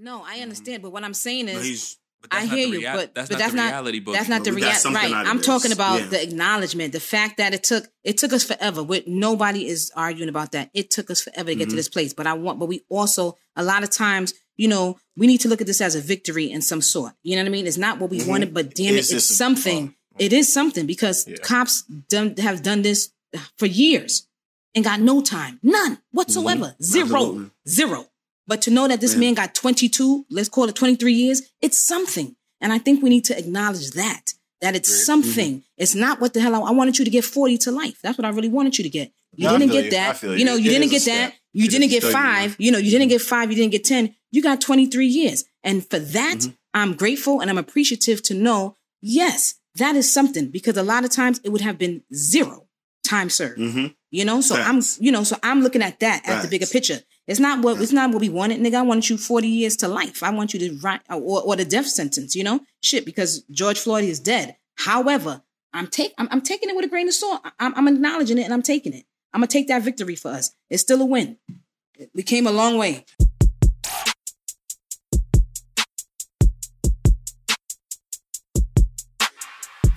No, I understand, but what I'm saying But is, he's But I hear you, rea- but that's but not that's the not reality. Boogie. that's not the But reality. Right? I'm talking about Yeah. the acknowledgement, the fact that it took it took us forever. With nobody is arguing about that. It took us forever to get to Mhm. this place. But I want, but we also a lot of times, you know, we need to look at this as a victory in some sort. You know what I mean? It's not what we Mhm. wanted, but damn it, It's it's something. oh. It is something because Yeah. cops done, have done this for years and got no time, none whatsoever, zero, Mm-hmm. Absolutely. zero. But to know that this man got 22, let's call it 23 years, it's something. And I think we need to acknowledge that, that it's Agreed. something. Mm-hmm. It's not what the hell I, I wanted you to get 40 to life. That's what I really wanted you to get. You No, didn't get you. That. You, you. know, you It didn't get that. You It didn't get five. You know, you didn't get five. You didn't get 10. You got 23 years. And for that, Mm-hmm. I'm grateful and I'm appreciative to know, yes, that is something because a lot of times it would have been zero time served. Mhm. You know, so Facts. I'm, you know, so I'm looking at that at the bigger picture. It's not what it's not what we wanted, nigga. I wanted you 40 years to life. I want you to write or, or the death sentence, you know? Shit, because George Floyd is dead. However, I'm take I'm, I'm taking it with a grain of salt. I'm, I'm acknowledging it and I'm taking it. I'm gonna take that victory for us. It's still a win. We came a long way.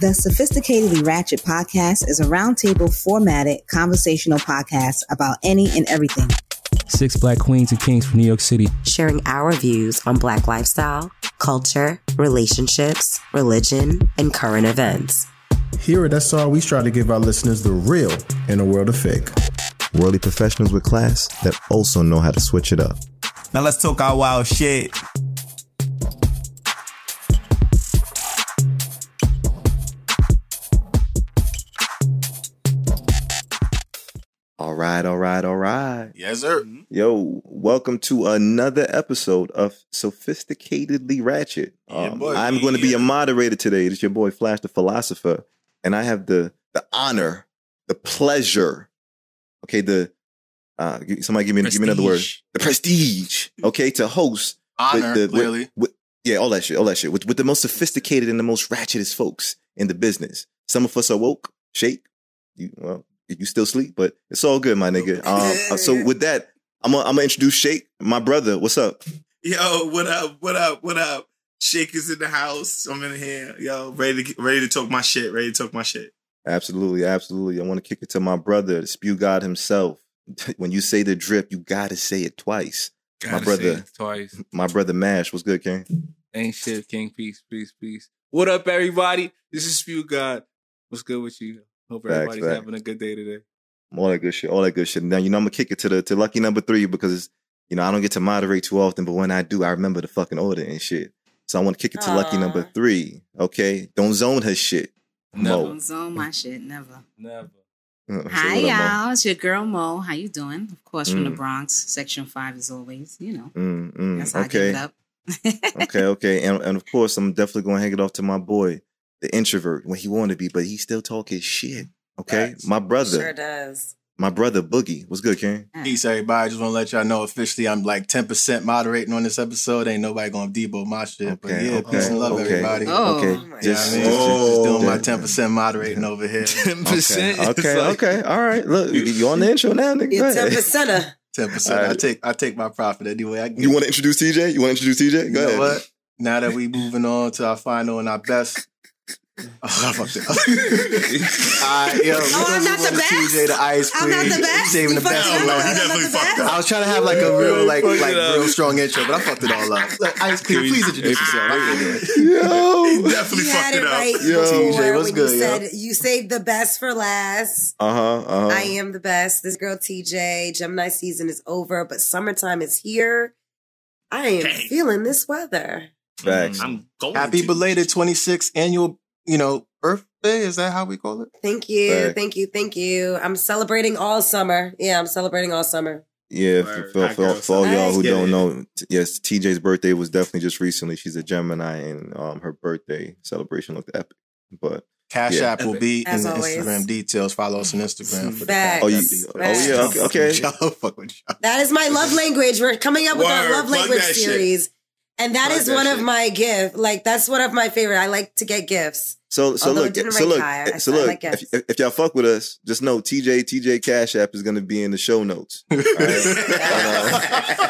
The Sophisticatedly Ratchet podcast is a roundtable formatted conversational podcast about any and everything. Six black queens and kings from New York City. sharing our views on Black lifestyle, culture, relationships, religion, and current events. Here at SR, we strive to give our listeners the real in a world of fake. Worldly professionals with class that also know how to switch it up. Now let's talk our wild shit. Right, all right, all right. Yes, sir. Yo, welcome to another episode of Sophisticatedly Ratchet. Yeah, Um, boy. I'm going to be Yeah. a moderator today. It's your boy Flash the Philosopher, and I have the the honor, the pleasure. Okay, the uh, g- somebody give me give me another word. The prestige. Okay, to host Honor, with the, clearly. With, with- yeah, all that shit, all that shit. With, with the most sophisticated and the most ratchetest folks in the business. Some of us are woke, shake. You well, you still sleep, but it's all good, my nigga. Um, so with that, I'm gonna I'm gonna introduce Shake, my brother. What's up? Yo, what up? What up? What up? Shake is in the house. I'm in here. Yo, ready to ready to talk my shit. Ready to talk my shit. Absolutely, absolutely. I want to kick it to my brother, the spew god himself. when you say the drip, you gotta say it twice. Gotta my brother. twice. My brother Mash, what's good, King? Ain't shit, King. Peace, peace, peace. What up, everybody? This is Spew God. What's good with you? Hope Facts, everybody's facts. having a good day today. All that good shit, all that good shit. Now you know I'm gonna kick it to the to lucky number three because you know I don't get to moderate too often, but when I do, I remember the fucking order and shit. So I want to kick it to lucky number three. Okay, don't zone her shit. Mo. Don't zone my shit, never. Never. Uh, so Hi what up, Mo? y'all, it's your girl Mo. How you doing? Of course, from the Mm. Bronx, Section Five as always. You know, Mm, mm, that's how I okay. give it up. okay, okay, and and of course I'm definitely gonna hang it off to my boy, the introvert, when he wanted to be, but he still talk his shit. Okay, Facts. my brother, Sure does. my brother Boogie, what's good, King? Mm. Peace, everybody. Just want to let y'all know officially I'm like 10% moderating on this episode. Ain't nobody gonna debo my shit. but yeah, okay, peace and love, okay. everybody. Oh. okay, my Yeah, just, I mean, just- just, just doing my 10% moderating over here. 10%. Okay, okay, okay, all right. Look, you, you on the intro now, nigga? You're 10 percenter. 10%. All I take I take my profit any way I get. You want to introduce TJ? You want to introduce TJ? You Go know ahead. what? Now that we moving on to our final and our best. Oh, I fucked it up. All right, yo, Oh, I'm not the best? TJ, the ice cream. I'm not the You best? saving You the best it for up? last. I'm not the best? I was trying to have like a real, like, like real strong intro, but I fucked it all up. Like, Ice Queen, Can we- please introduce yourself. I can't do it. Yo. Definitely You fucked had it it up. right Yo. TJ, what's good, you yo? said you saved the best for last. Uh huh. Uh huh. I am the best. This girl TJ, Gemini season is over, but summertime is here. I am Dang. feeling this weather. Facts. I'm going to Happy belated 26th annual, you know, Earth Day. Is that how we call it? Thank you, Facts. thank you, thank you. I'm celebrating all summer. Yeah, I'm celebrating all summer. Yeah, for, Word. for, for, for all y'all who don't know, yes, TJ's birthday was definitely just recently. She's a Gemini, and um, her birthday celebration looked epic. But Cash Yeah. App will be As in the always. Instagram details. Follow us on Instagram for Facts. Cash oh, you, App Facts. oh yeah, okay, okay. Y'all fuck with y'all. That is my love language. We're coming up with our love Plug language series. shit. And that is one of my gift. Like that's one of my favorite. I like to get gifts. So so Although look, so look, higher, I so I look. like If, if, if y'all fuck with us, just know TJ TJ Cash App is gonna be in the show notes. All right?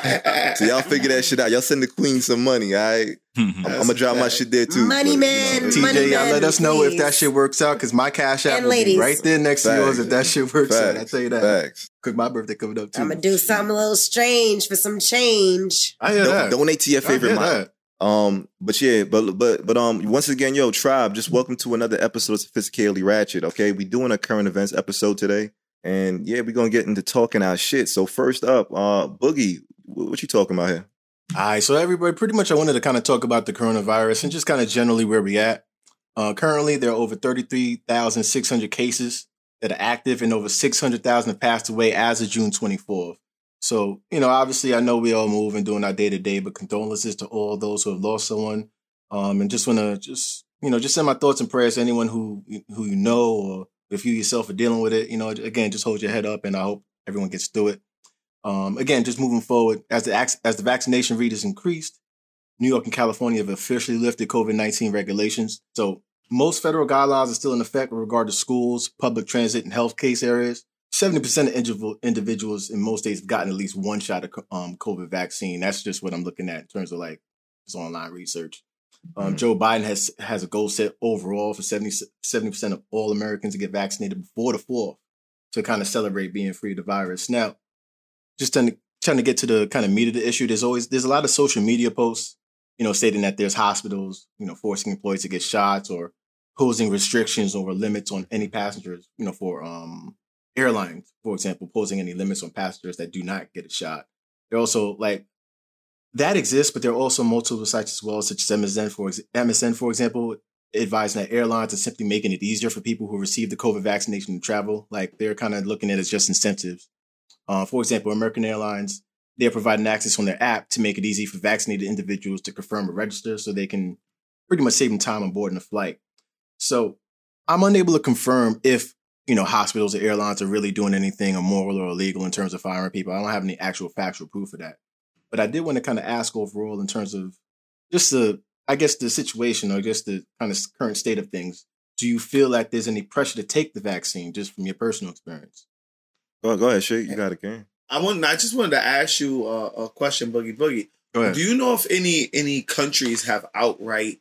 Uh, so y'all figure that shit out. Y'all send the queen some money. All right, I'm, mm-hmm. I'm gonna drop my shit there too. Money But, man, you know, money TJ, y'all man, let us know if that shit works out because my cash app And will be right there next to yours if that shit works out. I Facts. tell you that. Facts. Cause my birthday coming up too. I'm gonna do something a little strange for some change. I hear Don- that. Donate to your I favorite hear model. that. Um, but yeah, but but but um, once again, yo, tribe, just welcome to another episode of Sophisticatedly Ratchet. Okay, we doing a current events episode today, and yeah, we're gonna get into talking our shit. So first up, uh, Boogie, wh- what you talking about here? All right, so everybody, pretty much, I wanted to kind of talk about the coronavirus and just kind of generally where we at. Uh, currently, there are over thirty-three thousand six hundred cases that are active, and over six hundred thousand have passed away as of June twenty-fourth. So, you know, obviously, I know we all move and doing our day to day, but condolences to all those who have lost someone. Um, and just want to just you know just send my thoughts and prayers to anyone who who you know or if you yourself are dealing with it. You know, again, just hold your head up, and I hope everyone gets through it. Um, again, just moving forward as the as the vaccination rate has increased, New York and California have officially lifted COVID nineteen regulations. So most federal guidelines are still in effect with regard to schools, public transit, and health case areas. Seventy percent of individual- individuals in most states have gotten at least one shot of um, COVID vaccine. That's just what I'm looking at in terms of like just online research. Um, Joe Biden has has a goal set overall for 70 percent of all Americans to get vaccinated before the fourth to kind of celebrate being free of the virus. Now, just trying to, trying to get to the kind of meat of the issue, there's always there's a lot of social media posts, you know, stating that there's hospitals, you know, forcing employees to get shots or posing restrictions or limits on any passengers, you know, for um airlines, for example, posing any limits on passengers that do not get a shot. They're also like that exists, but there are also multiple sites as well, such as MSN, for MSN, for example, advising that airlines are simply making it easier for people who receive the COVID vaccination to travel. Like they're kind of looking at it as just incentives. Uh, for example, American Airlines, they're providing access on their app to make it easy for vaccinated individuals to confirm or register so they can pretty much save them time on board in a flight. So I'm unable to confirm if, you know, hospitals or airlines are really doing anything immoral or illegal in terms of firing people. I don't have any actual factual proof of that. But I did want to kind of ask overall in terms of just the, I guess, the situation or just the kind of current state of things. Do you feel like there's any pressure to take the vaccine just from your personal experience? Go, go ahead, shit. You got it, Ken. I want. I just wanted to ask you uh, a question, Boogie Boogie. Go ahead. Do you know if any any countries have outright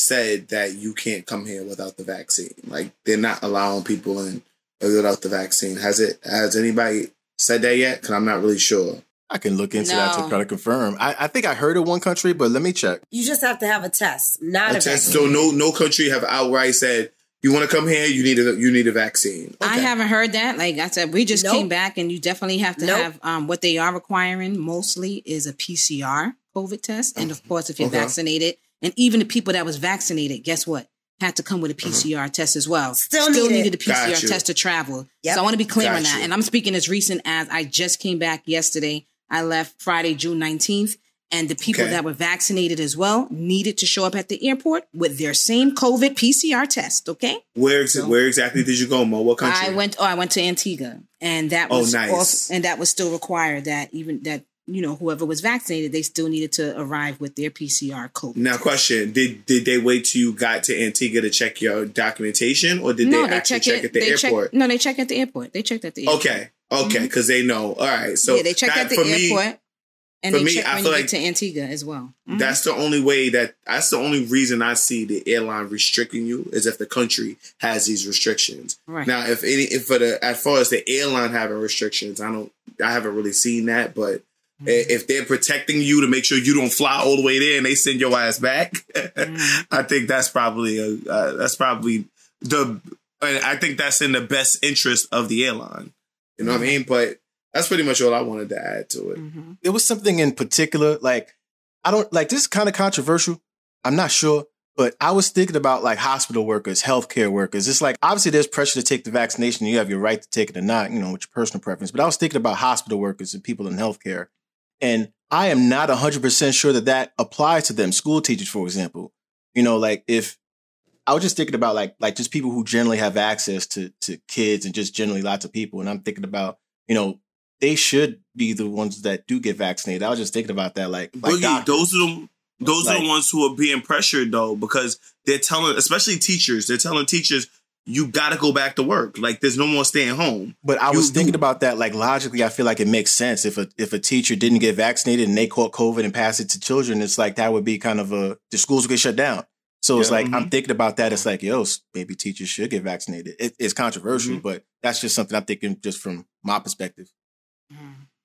said that you can't come here without the vaccine? Like they're not allowing people in without the vaccine. Has it? Has anybody said that yet? Because I'm not really sure. I can look into that to No. kind of confirm. I, I think I heard of one country, but let me check. You just have to have a test, not a, A test- vaccine. so no no country have outright said you want to come here. You need a you need a vaccine. I haven't heard that. Like I said, we just Nope. came back, and you definitely have to Nope. have um, what they are requiring mostly is a PCR COVID test, and of course, if you're Okay. vaccinated, and even the people that was vaccinated, guess what? Had to come with a mm-hmm. PCR test as well. Still need it. needed a PCR Got test to travel. Yep. So I want to be clear on that. you. And I'm speaking as recent as I just came back yesterday. I left Friday, June 19th. And the people Okay. that were vaccinated as well needed to show up at the airport with their same COVID PCR test. Okay. Where ex- where exactly did you go, Mo? What country? I went. Oh, I went to Antigua, and that oh, was Oh, nice. also, and that was still required. That even that you know whoever was vaccinated, they still needed to arrive with their PCR code. Now, question: Did did they wait till you got to Antigua to check your documentation, or did no, they, they actually check check at the airport? Check, no, they check at the airport. They checked at the airport. Okay, okay, because they know. All right, so yeah, they checked that- at the for me, airport, and for they me, check I when feel you like get to Antigua as well. Mhm. That's the only way that that's the only reason I see the airline restricting you is if the country has these restrictions. Right. Now, if any, if for the as far as the airline having restrictions, I don't, I haven't really seen that. But Mm-hmm. if they're protecting you to make sure you don't fly all the way there and they send your ass back, Mm-hmm. I think that's probably a, uh, that's probably the, I think that's in the best interest of the airline. You know what I mean? But that's pretty much all I wanted to add to it. Mhm. There was something in particular, like I don't like this is kind of controversial. I'm not sure, but I was thinking about like hospital workers, healthcare workers. It's like obviously there's pressure to take the vaccination. You have your right to take it or not, you know, with your personal preference. But I was thinking about hospital workers and people in healthcare, and I am not 100 percent sure that that applies to them. School teachers, for example, you know, like if I was just thinking about like like just people who generally have access to to kids and just generally lots of people, and I'm thinking about you know they should be the ones that do get vaccinated. I was just thinking about that, like like those are the Those are the ones who are being pressured though, because they're telling, especially teachers, they're telling teachers, you got to go back to work. Like there's no more staying home. But I You- was you- thinking about that. Like logically, I feel like it makes sense if a if a teacher didn't get vaccinated and they caught COVID and passed it to children, it's like that would be kind of a the schools would get shut down. So it's Yeah. like I'm thinking about that. It's like yo, maybe teachers should get vaccinated. It, it's controversial, Mm-hmm. but that's just something I'm thinking just from my perspective.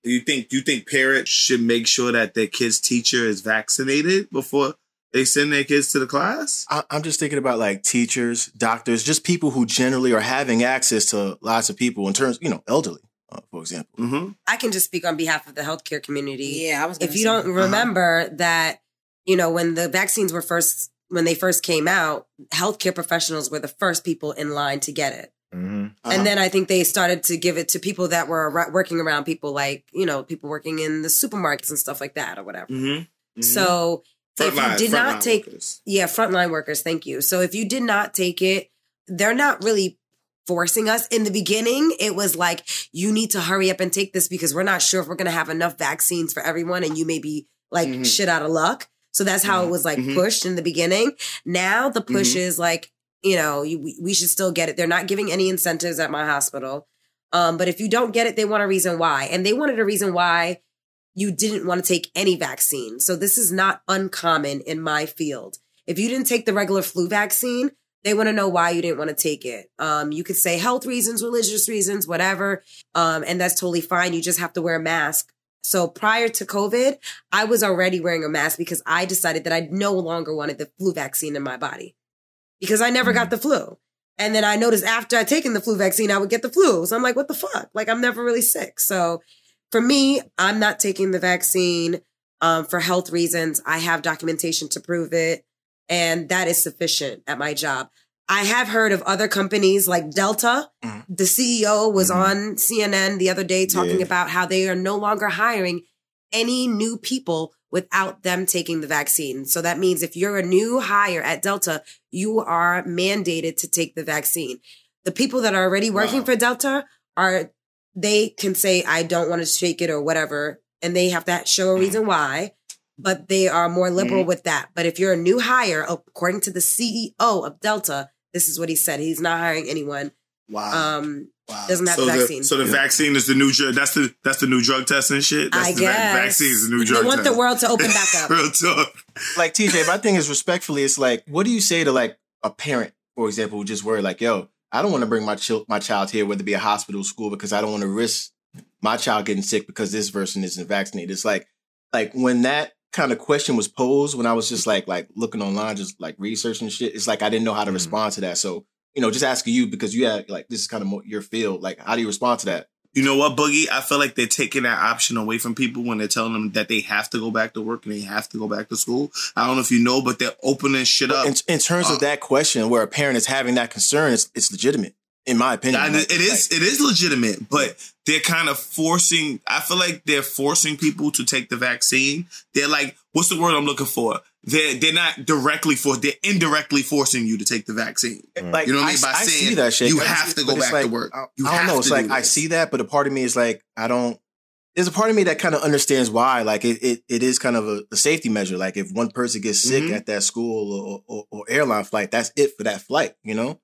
You think do you think parents should make sure that their kid's teacher is vaccinated before they send their kids to the class? I, I'm just thinking about like teachers, doctors, just people who generally are having access to lots of people in terms, you know, elderly, uh, for example. Mm-hmm. I can just speak on behalf of the healthcare community. Yeah, I was. If you say. don't remember that, you know, when the vaccines were first when they first came out, healthcare professionals were the first people in line to get it. Mm-hmm. Uh-huh. And then I think they started to give it to people that were ar- working around people like, you know, people working in the supermarkets and stuff like that or whatever. Mm-hmm. So if you did not take workers. yeah, frontline workers, thank you. So if you did not take it, they're not really forcing us. In the beginning, it was like, you need to hurry up and take this because we're not sure if we're going to have enough vaccines for everyone and you may be like Mhm. shit out of luck. So that's how it was like Mhm. pushed in the beginning. Now the push Mhm. is like, you know, you, we, we should still get it. They're not giving any incentives at my hospital. Um, but if you don't get it, they want a reason why. And they wanted a reason why you didn't want to take any vaccine. So this is not uncommon in my field. If you didn't take the regular flu vaccine, they want to know why you didn't want to take it. Um, you could say health reasons, religious reasons, whatever. Um, and that's totally fine. You just have to wear a mask. So prior to COVID, I was already wearing a mask because I decided that I no longer wanted the flu vaccine in my body because I never got the flu. And then I noticed after I'd taken the flu vaccine, I would get the flu. So I'm like, what the fuck? Like I'm never really sick. So for me, I'm not taking the vaccine um, for health reasons. I have documentation to prove it, and that is sufficient at my job. I have heard of other companies like Delta. Mhm. The CEO was on CNN the other day talking Yeah. about how they are no longer hiring any new people without them taking the vaccine. So that means if you're a new hire at Delta, you are mandated to take the vaccine. The people that are already working Wow. for Delta are they can say I don't want to take it or whatever, and they have to show a reason why. But they are more liberal with that. But if you're a new hire, according to the CEO of Delta, this is what he said: he's not hiring anyone. Wow. Um, wow. doesn't have so the the vaccine. So the vaccine is the new drug. That's the that's the new drug test and shit. That's I the va- guess vaccine is the new drug they want test. the world to open back up. Real talk. like TJ, my thing is respectfully, it's like, what do you say to like a parent, for example, who just worried like, yo, I don't want to bring my child my child here, whether it be a hospital, school, because I don't want to risk my child getting sick because this person isn't vaccinated. It's like, like when that kind of question was posed, when I was just like, like looking online, just like researching shit, it's like I didn't know how to Mhm. respond to that. So, you know, just asking you because you had like this is kind of more your field. Like, how do you respond to that? You know what, Boogie? I feel like they're taking that option away from people when they're telling them that they have to go back to work and they have to go back to school. I don't know if you know, but they're opening shit up. In, in terms Uh, of that question, where a parent is having that concern, it's it's legitimate, in my opinion. Like- it is like- it is legitimate, but they're kind of forcing. I feel like they're forcing people to take the vaccine. They're like, what's the word I'm looking for? They're they're not directly for. They're indirectly forcing you to take the vaccine. like You know what I mean? By I saying see that shit. you have to go but it's back to work. I, You I don't have know. It's to like do I see that, but a part of me is like I don't. There's a part of me that kind of understands why. Like it, it, it is kind of a, a safety measure. Like if one person gets sick Mhm. at that school or, or, or airline flight, that's it for that flight. You know,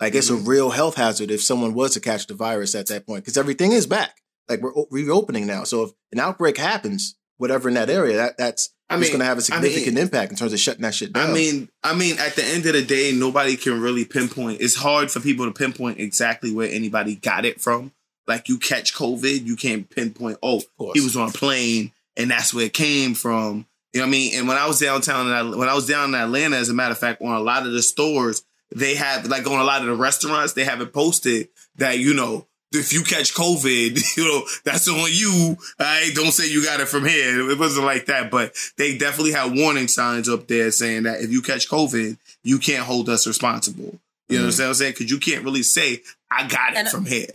like it's a Mm-hmm. real health hazard if someone was to catch the virus at that point because everything is back. Like we're reopening now. So if an outbreak happens, whatever in that area, that that's I it's mean, going to have a significant mean- impact in terms of shutting that shit down. I mean, I mean, at the end of the day, nobody can really pinpoint. It's hard for people to pinpoint exactly where anybody got it from. Like you catch COVID, you can't pinpoint. Oh, he was on a plane, and that's where it came from. You know what I mean? And when I was downtown, when I was down in Atlanta, as a matter of fact, on a lot of the stores, they have like on a lot of the restaurants, they have it posted that you know if you catch COVID, you know that's on you. I don't say you got it from here. It wasn't like that, but they definitely had warning signs up there saying that if you catch COVID, you can't hold us responsible. You know what I'm saying? Because you can't really say I got it And- from here.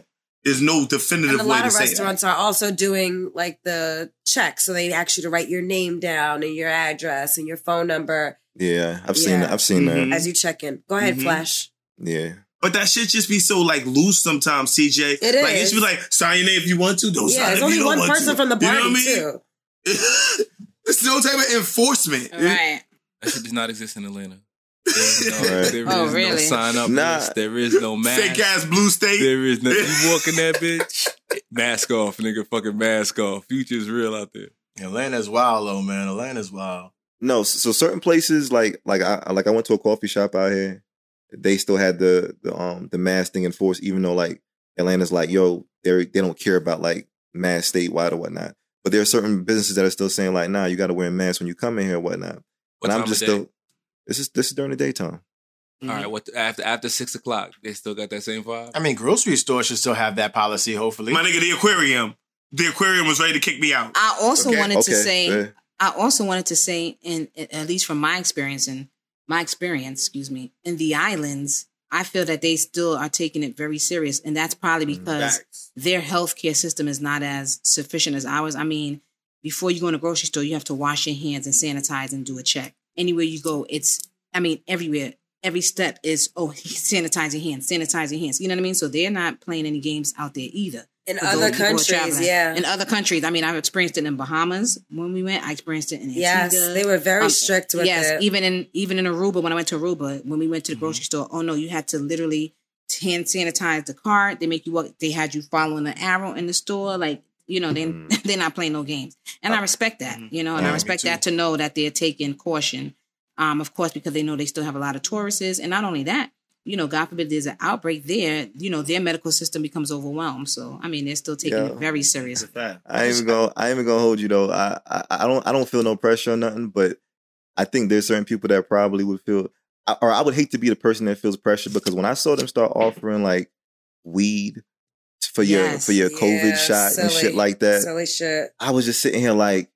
There's no definitive And a way lot to of say that. restaurants are also doing like the check. So they ask you to write your name down and your address and your phone number Yeah, I've seen that. I've seen Mhm. as you check in. Go ahead, Mhm. Flash. Yeah. But that shit just be so like loose sometimes, CJ. It Like it is. should be like sign your name if you want to. Don't yeah, sign there's if only you don't one person to. from the party You know what I mean? too. There's no type of enforcement. Right. That shit does not exist in Atlanta. There is no, Right. there Oh, is no really? sign up Nah. list. There is no mask. Fake ass blue state. There is no. You walk in that bitch, mask off, nigga. Fucking mask off. Future's real out there. Atlanta's wild though, man. Atlanta's wild. No, so, so certain places like like I like I went to a coffee shop out here. They still had the the um the mask thing enforced, even though like Atlanta's like yo they they don't care about like mask statewide or whatnot. But there are certain businesses that are still saying like nah you got to wear a mask when you come in here or whatnot. What and time I'm just still this is this is during the daytime. All right. What after after six o'clock? They still got that same vibe. I mean, grocery stores should still have that policy. Hopefully, My nigga, the aquarium. The aquarium was ready to kick me out. I also Okay. wanted to say, yeah. I also wanted to say, and at least from my experience and my experience, excuse me, in the islands, I feel that they still are taking it very serious, and that's probably Mm, because Facts. their healthcare system is not as sufficient as ours. I mean, before you go in a grocery store, you have to wash your hands and sanitize and do a check. Anywhere you go, it's, I mean, everywhere, every step is, oh, sanitize your hands, sanitize your hands. You know what I mean? So they're not playing any games out there either. In other those people who are countries, yeah. In other countries, I mean, I've experienced it in Bahamas when we went. I experienced it in Antigua. Yes, they were very Um, strict with yes, it. even in even in Aruba when I went to Aruba when we went Mm-hmm. to the grocery store. Oh no, you had to literally hand sanitize the cart. They make you walk. They had you following the arrow in the store. Like you know, they Mm-hmm. they're not playing no games, and I respect that. You know, and Yeah, I respect that to know that they're taking caution. Um, of course, because they know they still have a lot of tourists, and not only that, you know, God forbid there's an outbreak there. You know, their medical system becomes overwhelmed. So I mean, they're still taking Yeah. it very seriously. I ain't even gonna I ain't even gonna hold you though. I, I I don't I don't feel no pressure or nothing, but I think there's certain people that probably would feel or I would hate to be the person that feels pressure because when I saw them start offering like weed for your Yes. for your COVID Yeah, shot and shit like that, Silly shit. I was just sitting here like,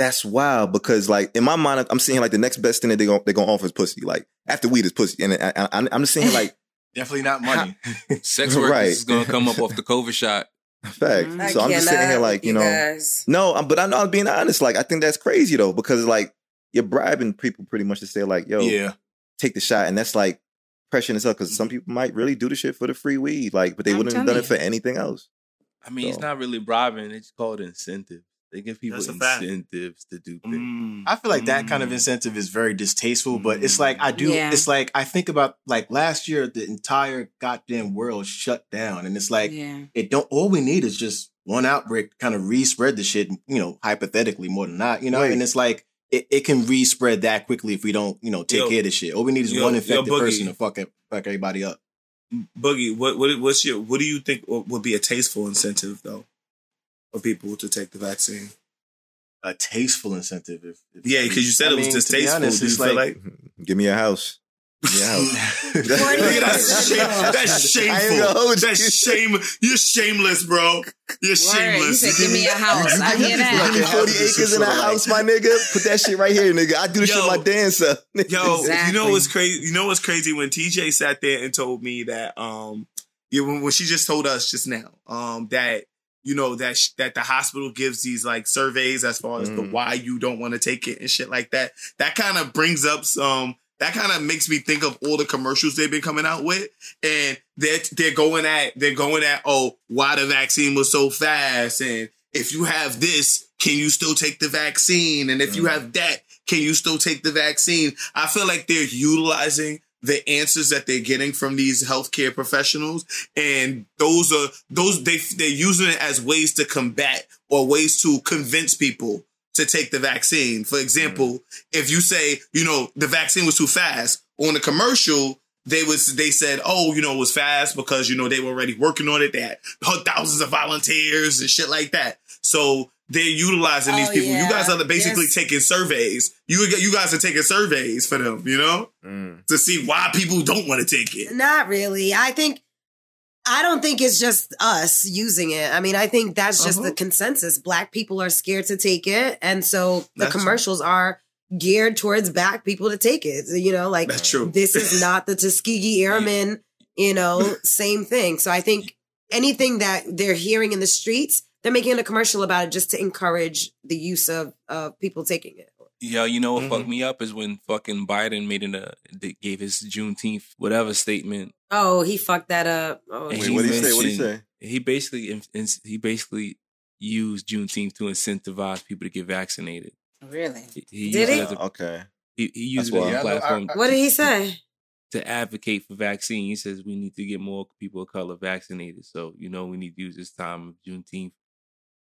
that's wild because like in my mind I'm seeing like the next best thing that they gonna they gonna offer is pussy. Like after weed is pussy, and I, I, I'm just saying like definitely not money. Sex workers Right. is gonna come up off the COVID shot. fact. I mm-hmm. So I'm just sitting here like with you know. guys. No, but I know I'm being honest. Like, I think that's crazy though, because like you're bribing people pretty much to say like, "Yo, yeah, take the shot," and that's like pressuring itself because some people might really do the shit for the free weed, like, but they I'm wouldn't have done telling it for anything else. I mean, it's not really bribing. It's called incentive. They give people That's fact. incentives to do things. Mm. I feel like that kind of incentive is very distasteful. But it's like I do. Yeah. It's like I think about like last year, the entire goddamn world shut down, and it's like yeah. it don't. All we need is just one outbreak, to kind of respread the shit. You know, hypothetically, more than not. You know, Right. and it's like. It, it can respread that quickly if we don't, you know, take Yo. care of the shit. All we need is Yo, one infected Boogie. person to fuck it, fuck everybody up. Boogie, what what what's your what do you think would be a tasteful incentive though for people to take the vaccine? A tasteful incentive. If, if Yeah, because you said I it was mean, to distasteful. honest, do you it's feel like- like, Give me a house. Yeah, that's, shame, that's I ain't shameful. That's you. shame. You're shameless, bro. You're Word. You shameless. said, give me a house. I hear Give me 40 acres in a house, my nigga. Put that shit right here, nigga. I do the shit Yo. with my dancer. Yo, you Exactly. know what's crazy? You know what's crazy when TJ sat there and told me that um yeah, when, when she just told us just now um that you know that sh- that the hospital gives these like surveys as far as the Mm. why you don't want to take it and shit like that. That kind of brings up some that kind of makes me think of all the commercials they've been coming out with and they're they're going at they're going at oh why the vaccine was so fast and if you have this can you still take the vaccine and if you have that can you still take the vaccine i feel like they're utilizing the answers that they're getting from these healthcare professionals. And those are those they they're using it as ways to combat or ways to convince people to take the vaccine. For example if you say you know the vaccine was too fast on the commercial they was they said oh you know it was fast because you know they were already working on it. They had thousands of volunteers and shit like that. So they're utilizing these Oh, people you guys are basically Yes. taking surveys you you guys are taking surveys for them you know Mm. to see why people don't want to take it Not really. I think I don't think it's just us using it. I mean, I think that's just Uh-huh. the consensus. Black people are scared to take it, and so the That's true. commercials are geared towards black people to take it. You know, like that's true this is not the Tuskegee Airmen, you know, same thing. So I think anything that they're hearing in the streets, they're making a commercial about it just to encourage the use of of people taking it. Yo, you know what Mhm. fucked me up is when fucking Biden made an uh, gave his Juneteenth whatever statement. Oh, he fucked that up. Oh, Wait, he what did he say? What did he say? He basically in- in- he basically used Juneteenth to incentivize people to get vaccinated. Really? He, he Did used he? it a, Okay. he, he used That's it as why- a platform What did he say? to advocate for vaccine. He says we need to get more people of color vaccinated. So you know we need to use this time of Juneteenth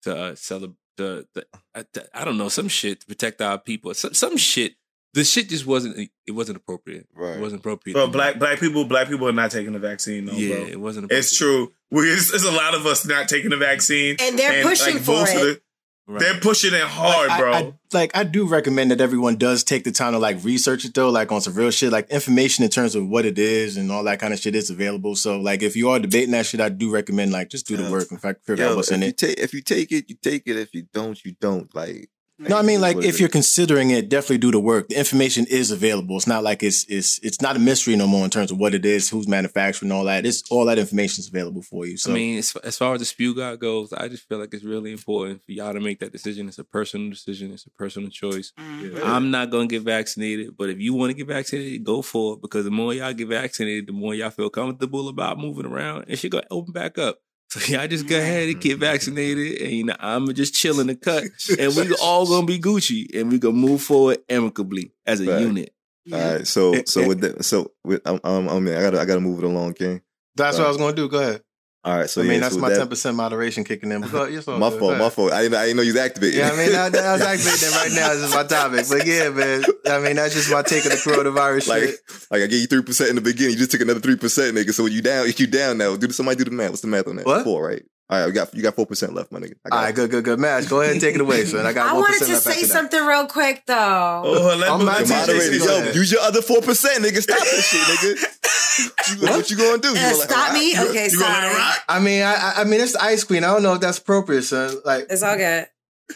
to uh, celebrate. The, the, uh, the- I don't know some shit to protect our people. Some, some shit. The shit just wasn't. It wasn't appropriate. Right. It wasn't appropriate. But black black people, black people are not taking the vaccine. No, yeah, bro. it wasn't. Appropriate. It's true. We, it's, it's a lot of us not taking the vaccine, And they're pushing for most of it. The- they're pushing it hard, Like, I- bro. I, like I do recommend that everyone does take the time to like research it though, like on some real shit, like information in terms of what it is and all that kind of shit is available. So like if you are debating that shit, I do recommend like just do the work and fact figure out what's in you it. take if you take it, you take it. If you don't, you don't. Like No, I mean like if you're considering it, definitely do the work. The information is available. It's not like it's it's it's not a mystery no more in terms of what it is, who's manufacturing all that. It's all that information is available for you. So I mean, as, as far as the spew god goes, I just feel like it's really important for y'all to make that decision. It's a personal decision. It's a personal choice. Mm-hmm. I'm not gonna get vaccinated, but if you want to get vaccinated, go for it because the more y'all get vaccinated, the more y'all feel comfortable about moving around, and shit gonna open back up. So y'all just go ahead and get vaccinated, and you know I'm just chill in the cut, and we all gonna be Gucci, and we gonna move forward amicably as a Right. unit. all right. So so with that, so with um, um I mean I gotta I gotta move it along, King. that's what I was gonna do. Go ahead. All right. So I mean yeah, that's so my that- ten percent moderation kicking in. But it's all My good. fault. My fault. I didn't. I didn't know you was activated. Yeah, I mean, I, I was activating right now. This is my topic. But yeah, man. I mean, that's just my take of the coronavirus like, shit. like I gave you three percent in the beginning. You just took another three percent, nigga. So when you down? You down now? Do somebody do the math? What's the math on that? What? Four, right? All right, we got you got four percent left, my nigga. I got All right, good, good, good. Mash, go ahead and take it away, son. I got I wanted to left say after that. something real quick though. Oh, let I'm me- not let moderator, yo, ahead. use your other four percent, nigga. Stop this shit, nigga. You- what you gonna do? You Uh, gonna stop me? You- Okay, you gonna let it sorry. rock? I mean, I, I- I mean, it's the ice queen. I don't know if that's appropriate, son. Like, It's all good.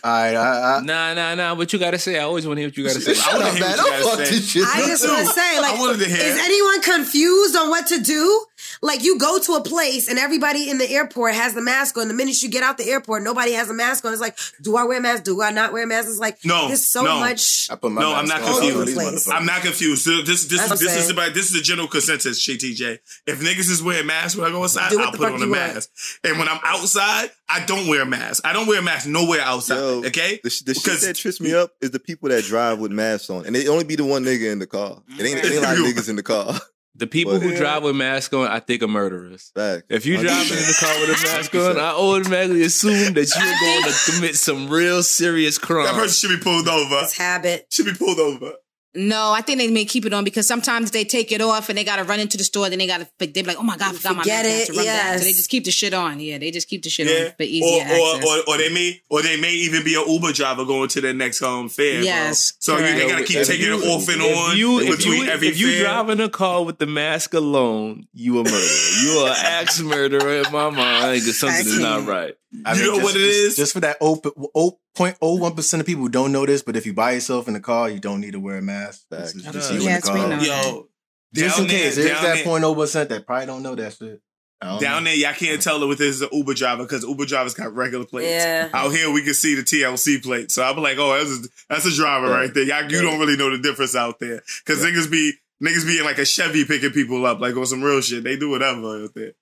all right, I, I, Nah, nah, nah. What you gotta say? I always want to hear what you gotta say. Shut wanna up, hear man. what you Don't fuck say. this shit. I just want to say, like, I wanted to hear. is anyone confused on what to do? Like, you go to a place and everybody in the airport has the mask on. The minute you get out the airport, nobody has a mask on. It's like, do I wear a mask? Do I not wear a mask? It's like, No, there's so no. much. I put my No, mask I'm not confused. All these Place. motherfuckers. I'm not confused. So this this That's this is about this is the general consensus, TJ. If niggas is wearing masks when I go outside, Do what I'll put on a you want. mask. And when I'm outside, I don't wear a mask. I don't wear a mask nowhere outside. Yo, okay? The, sh- the shit Because- that trips me up is the people that drive with masks on, and it only be the one nigga in the car. It ain't, it ain't a lot of niggas in the car. The people But- who drive with masks on, I think are murderers. Fact. If you driving in the car with a mask on, I automatically assume that you're going to commit some real serious crime. That person should be pulled over. It's habit. Should be pulled over. No, I think they may keep it on because sometimes they take it off and they got to run into the store. Then they got to, they be like, oh my God, I forgot my Forget mask. I it, to run back. So they just keep the shit on. Yeah, they just keep the shit Yeah. on for easier or, access. or, or, or they may or they may even be an Uber driver going to their next home fare. bro. Yes, So you, they gotta keep If taking you- it off and if on you, if between you, every if you fair. drive in a car with the mask alone, you a murderer. You are axe murderer in my mind because something is not right. I You know just, what it just- is? Just for that open, oh, 0.01 percent of people who don't know this, but if you buy yourself in the car, you don't need to wear a mask. This is Fact. just Yeah. you in the Yes, we car. know. Yo, Just down in case, there, there's that there- 0.0 percent that probably don't know that shit. Down know. there, y'all can't tell if it's an Uber driver because Uber drivers got regular plates. Yeah. Out here, we can see the TLC plate. So I'm like, oh, that's a, that's a driver right there. Y'all, you don't really know the difference out there because niggas be niggas be in like a Chevy picking people up like on some real shit. They do whatever out there.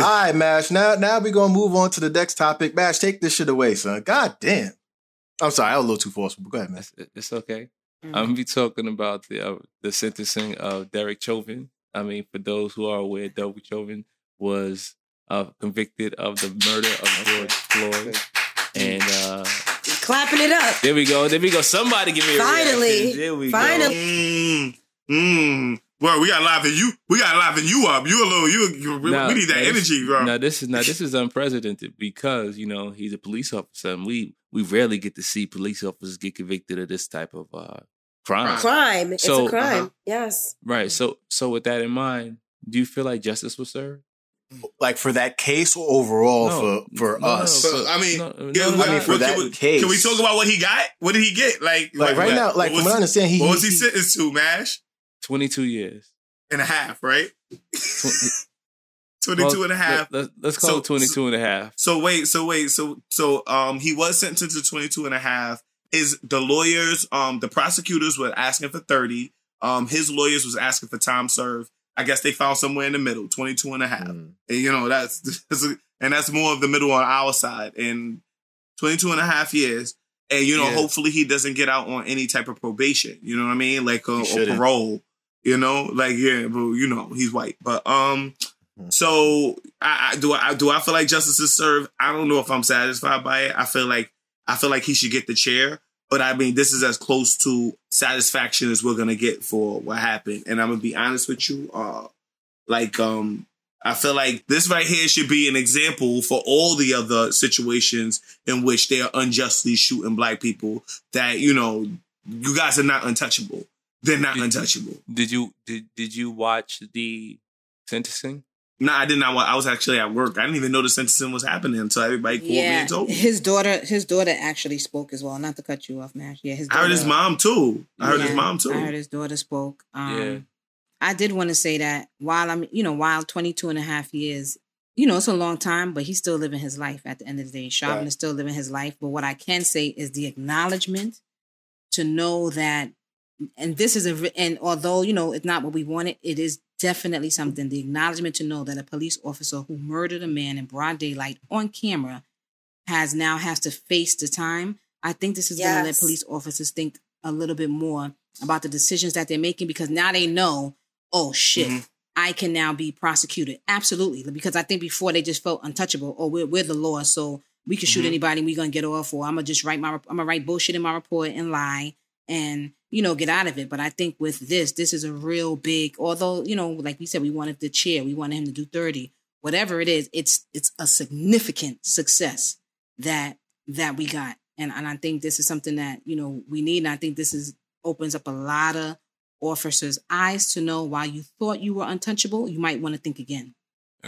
All right, Mash. Now, now we're gonna move on to the next topic. Mash, take this shit away, son. God damn. I'm sorry, I was a little too forceful. But go ahead, man. It's, it's okay. I'm gonna be talking about the uh, the sentencing of Derek Chauvin. I mean, for those who are aware, Derek Chauvin was uh, convicted of the murder of George Floyd, and uh, Clapping it up. there we go. There we go. Somebody give me a Finally. reaction. There we Finally. go. Mm, mm. Well, we got to liven you. We got to liven you up. You a little. You. you we- Now- we need that now energy, bro. Now this is now this is unprecedented because you know he's a police officer, and we we rarely get to see police officers get convicted of this type of uh, crime. Crime. It's So, a crime. uh-huh. Yes. Right. So so with that in mind, do you feel like justice was served? Like for that case or overall No. for for No, us? no, I mean, No, no, yeah, I mean, for what- that can we, case. can we talk about what he got? What did he get? Like, Like right what- now, like what from what I understand, he what was he he- sentenced to? Mash Twenty two years. and a half, right? Tw- 22 and a half. Let, us call So- it 22 and a half. So wait, so wait, so so um he was sentenced to 22 and a half. Is the lawyers um the prosecutors were asking for 30. Um his lawyers was asking for time served. I guess they found somewhere in the middle, 22 and a half. Mm. And, you know, that's, that's and that's more of the middle on our side. And 22 and a half years. and you know, Yeah. hopefully he doesn't get out on any type of probation. You know what I mean, like uh, or parole. You know, like yeah, but you know he's white. But um, so I, I do I do I feel like justice is served? I don't know if I'm satisfied by it. I feel like I feel like he should get the chair. But I mean, this is as close to satisfaction as we're gonna get for what happened. And I'm gonna be honest with you. Uh, like um, I feel like this right here should be an example for all the other situations in which they are unjustly shooting black people. That you know, you guys are not untouchable. They're not untouchable. Did you did did you watch the sentencing? No, I did not. wa- I was actually at work. I didn't even know the sentencing was happening until everybody called me and told me. his daughter, his daughter actually spoke as well. Not to cut you off, Mash. Yeah, his. I heard his mom too. I heard his mom too. I heard his daughter spoke. Um, Yeah. I did want to say that while I'm, you know, while 22 and a half years, you know, it's a long time, but he's still living his life at the end of the day. Chauvin Right. is still living his life. But what I can say is the acknowledgement to know that, and this is a, and although, you know, it's not what we wanted, it is definitely something. The acknowledgement to know that a police officer who murdered a man in broad daylight on camera has now has to face the time. I think this is going to let police officers think a little bit more about the decisions that they're making because now they know, oh shit, Mhm. I can now be prosecuted. Absolutely, because I think before they just felt untouchable. Oh, we're we're the law, so we can shoot Mhm. anybody and we're gonna get off. Or I'm gonna just write my I'm gonna write bullshit in my report and lie and you know get out of it. But I think with this, this is a real big. Although you know, like we said, we wanted the chair, we wanted him to do thirty. Whatever it is, it's it's a significant success that that we got. And and I think this is something that, you know, we need. And I think this is opens up a lot of officers' eyes to know why you thought you were untouchable, you might want to think again.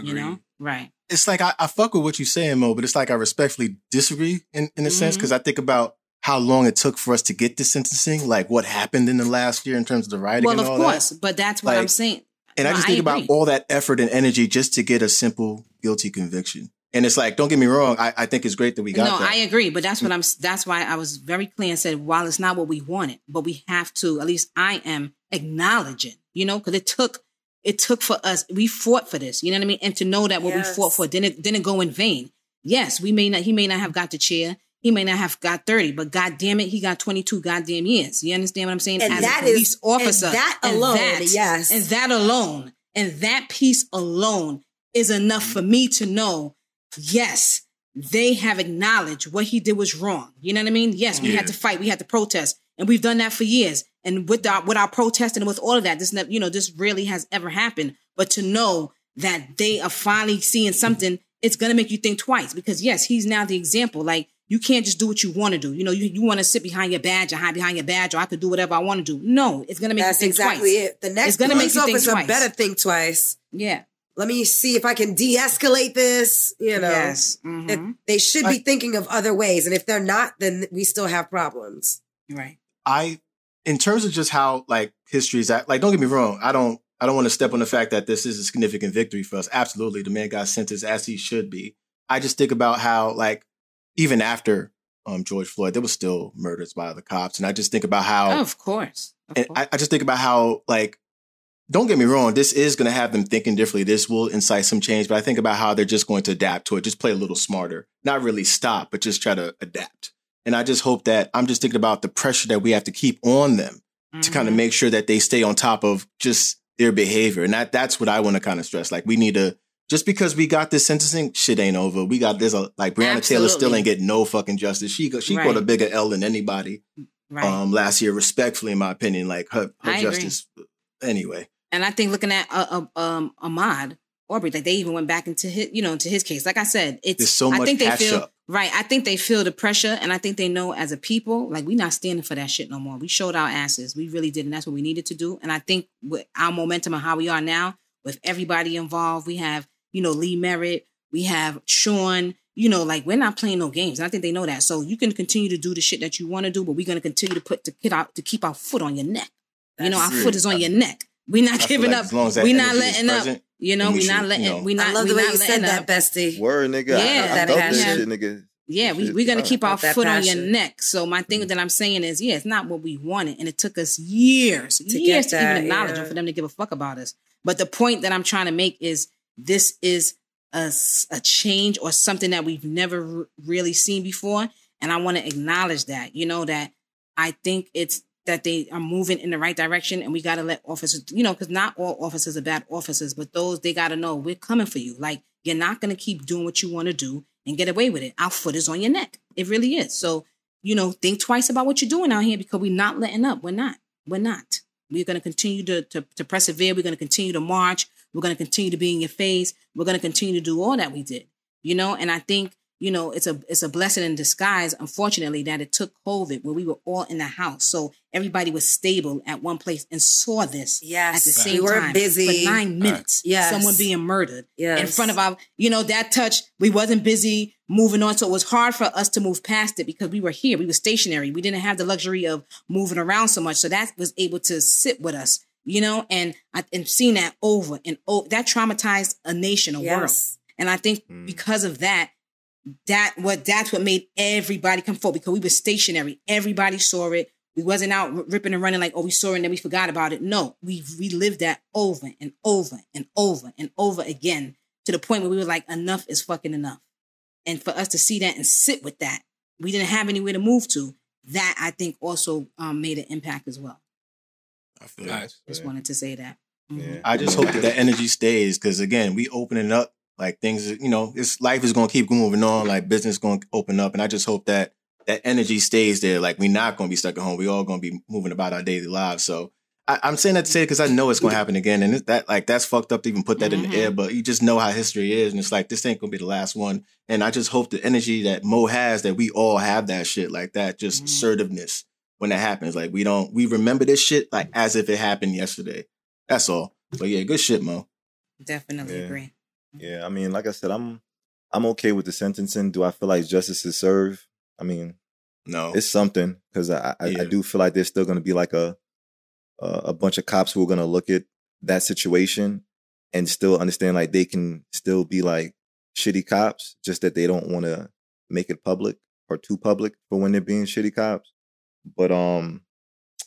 You know? Right. it's like I, I fuck with what you're saying, Mo, but it's like I respectfully disagree in, in a sense Mhm. because I think about how long it took for us to get this sentencing, like what happened in the last year in terms of the writing Well, and of all course, that. but that's what I'm saying. And I No, just think about all that effort and energy just to get a simple guilty conviction. And it's like, don't get me wrong, I, I think it's great that we got no, that. I agree, but that's what mm. I'm. That's why I was very clear and said, while it's not what we wanted, but we have to. At least I am acknowledging, you know, because it took it took for us. We fought for this, you know what I mean, and to know that what Yes. we fought for didn't didn't go in vain. Yes, we may not. He may not have got the chair. He may not have got thirty, but god damn it, he got twenty two goddamn years. You understand what I'm saying? And As that a police is- and officer, that and alone, that- yes. and that alone, and that piece alone is enough for me to know yes, they have acknowledged what he did was wrong. You know what I mean? Yes, we had to fight, we had to protest, and we've done that for years. And with our with our protesting and with all of that, this never, you know, this really has ever happened. But to know that they are finally seeing something, it's gonna make you think twice because yes, he's now the example. Like you can't just do what you want to do. You know, you, you want to sit behind your badge and hide behind your badge, or I could do whatever I want to do. No, it's gonna make That's you think exactly twice. it. The next It's gonna make you think officer twice. better think twice. Yeah. Let me see if I can de-escalate this. You know, Yes. It- Mhm. they should be Like- thinking of other ways, and if they're not, then we still have problems. Right. I, in terms of just how like history is at, like, don't get me wrong. I don't, I don't want to step on the fact that this is a significant victory for us. Absolutely. The man got sentenced as he should be. I just think about how like, even after um, George Floyd, there was still murders by the cops. And I just think about how, of course. Of and course. I, I just think about how like, don't get me wrong, this is going to have them thinking differently. This will incite some change, but I think about how they're just going to adapt to it, just play a little smarter, not really stop, but just try to adapt. And I just hope that I'm just thinking about the pressure that we have to keep on them to kind of make sure that they stay on top of just their behavior. And that that's what I want to kind of stress. Like we need to just because we got this sentencing, shit ain't over. We got there's a like Breonna Taylor still ain't getting no fucking justice. She she Right. got a bigger L than anybody right. um last year, respectfully, in my opinion. Like her, her I agree. justice. Anyway, And I think looking at uh, uh, um, Ahmaud Arbery, like they even went back into his, you know, into his case. Like I said, it's There's so I much think they feel up. right. I think they feel the pressure, and I think they know as a people, like we're not standing for that shit no more. We showed our asses, we really did, and that's what we needed to do. And I think with our momentum and how we are now, with everybody involved, we have you know Lee Merritt, we have Sean. You know, like we're not playing no games. And I think they know that. So you can continue to do the shit that you want to do, but we're gonna continue to put to get out to keep our foot on your neck. You know, our That's- foot is on your neck. We're not I giving like up. as as We're not energy is letting up. You know, we we're not letting. you know. we not. I love we the way not you letting said that, up. bestie. Word, nigga. Yeah, I, I that felt this shit, nigga. Yeah, we, we're gonna keep our With that foot on your neck. So my thing mm. that I'm saying is, yeah, it's not what we wanted, and it took us years, To years get to that, even acknowledge yeah. or for them to give a fuck about us. But the point that I'm trying to make is, this is a, a change or something that we've never r- really seen before. And I want to acknowledge that, you know, that I think it's that they are moving in the right direction and we got to let officers, you know, because not all officers are bad officers, but those they got to know we're coming for you. Like you're not going to keep doing what you want to do and get away with it. Our foot is on your neck. It really is. So, you know, think twice about what you're doing out here because we're not letting up. We're not. We're not. We're going to continue to, to, to persevere. We're going to continue to march. We're going to continue to be in your face. We're going to continue to do all that we did, you know, and I think you know, it's a it's a blessing in disguise, unfortunately, that it took COVID where we were all in the house. So everybody was stable at one place and saw this Yes. at the same we were time busy. for nine minutes. Yes. Someone being murdered Yes. in front of our, you know, that touch, we wasn't busy moving on. So it was hard for us to move past it because we were here. We were stationary. We didn't have the luxury of moving around so much. So that was able to sit with us, you know, and I and seeing that over and over, that traumatized a nation, a world. And I think because of that, that what that's what made everybody come forward because we were stationary. Everybody saw it. We wasn't out ripping and running like, oh, we saw it and then we forgot about it. No, we relived that over and over and over and over again to the point where we were like, enough is fucking enough. And for us to see that and sit with that, we didn't have anywhere to move to. That I think also um, made an impact as well. I feel Nice. Just wanted to say that. Mhm. I just hope that that energy stays because again, we opening up like things. You know, it's life is going to keep moving on. Like business going to open up, and I just hope that that energy stays there. Like we're not going to be stuck at home. We all going to be moving about our daily lives. So I, I'm saying that to say because I know it's going to happen again, and that like that's fucked up to even put that in the air. But you just know how history is, and it's like this ain't going to be the last one. And I just hope the energy that Mo has that we all have that shit like that, just assertiveness when that happens. Like we don't we remember this shit like mm. as if it happened yesterday. That's all. But yeah, good shit, Mo. Definitely Yeah. agree. Mm. Yeah, I mean, like I said, I'm I'm okay with the sentencing. Do I feel like justice is served? I mean, no, it's something because I, I, I do feel like there's still going to be like a a a bunch of cops who are going to look at that situation and still understand like they can still be like shitty cops, just that they don't want to make it public or too public for when they're being shitty cops. But um,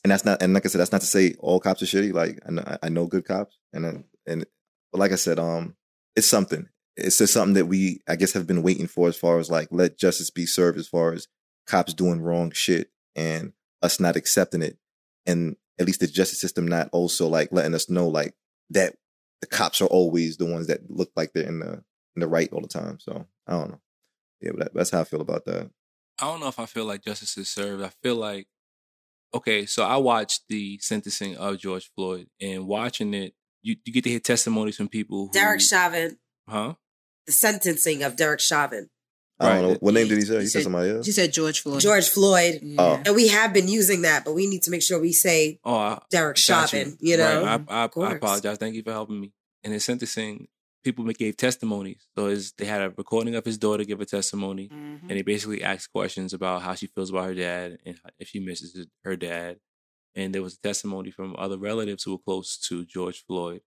and that's not and like I said, that's not to say all cops are shitty. Like I know, I know good cops, and and but like I said, um, it's something. It's just something that we I guess have been waiting for as far as like let justice be served as far as cops doing wrong shit and us not accepting it, and at least the justice system not also like letting us know like that the cops are always the ones that look like they're in the in the right all the time. So I don't know. Yeah, but that, that's how I feel about that. I don't know if I feel like justice is served. I feel like okay, so I watched the sentencing of George Floyd, and watching it, you, you get to hear testimonies from people. Who, Derek Chauvin, huh? the sentencing of Derek Chauvin. I don't know what name did he say. He, said, somebody else. He said George Floyd. George Floyd. Oh. And we have been using that, but we need to make sure we say Oh, I, Derek got Chauvin, you know? Right. I, I. I apologize. Thank you for helping me. In his sentencing, people gave testimonies. So his, they had a recording of his daughter give a testimony, Mm-hmm. and they basically asked questions about how she feels about her dad and if she misses her dad. And there was a testimony from other relatives who were close to George Floyd.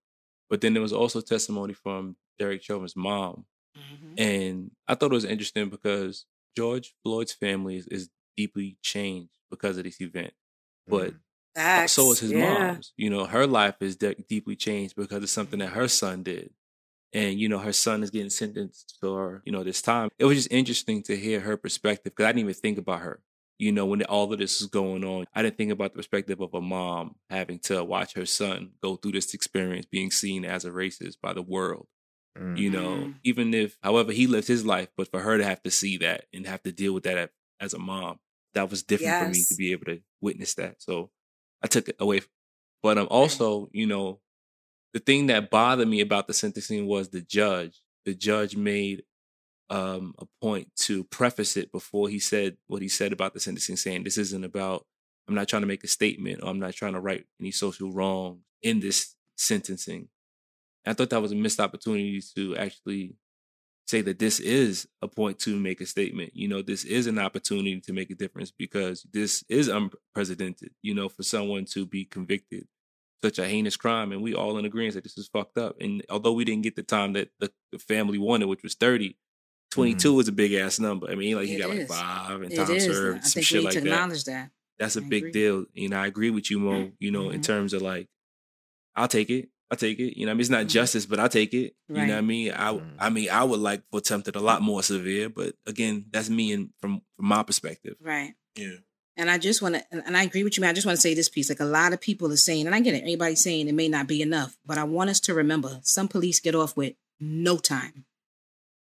But then there was also testimony from Derek Chauvin's mom. Mm-hmm. And I thought it was interesting because George Floyd's family is, is deeply changed because of this event. But Facts. so is his Yeah. mom's. You know, her life is de- deeply changed because of something that her son did. And, you know, her son is getting sentenced for, you know, this time. It was just interesting to hear her perspective because I didn't even think about her. You know, when all of this is going on, I didn't think about the perspective of a mom having to watch her son go through this experience, being seen as a racist by the world. You know, even if, however, he lived his life, but for her to have to see that and have to deal with that as a mom, that was different for me to be able to witness that. So I took it away. But um, also, you know, the thing that bothered me about the sentencing was the judge. The judge made um, a point to preface it before he said what he said about the sentencing, saying this isn't about. I'm not trying to make a statement, or I'm not trying to right any social wrong in this sentencing. I thought that was a missed opportunity to actually say that this is a point to make a statement. You know, this is an opportunity to make a difference because this is unprecedented, you know, for someone to be convicted such a heinous crime. And we all in agreement that this is fucked up. And although we didn't get the time that the, the family wanted, which was 30, mm-hmm. 22 is a big ass number. I mean, like he It got like five and It time is. served, I some think shit we like to that. acknowledge that. That's a I big agree. deal. You know, I agree with you, Mo, you know, Mm-hmm. in terms of like, I'll take it. I'll take it. You know, what I mean, it's not mm-hmm. justice, but I take it. You know, what I mean, I, mm. I mean, I would like for tempted a lot more severe, but again, that's me and from from my perspective. Right. Yeah. And I just want to, and and I agree with you, man. I just want to say this piece. Like a lot of people are saying, and I get it, everybody's saying it may not be enough, but I want us to remember some police get off with no time.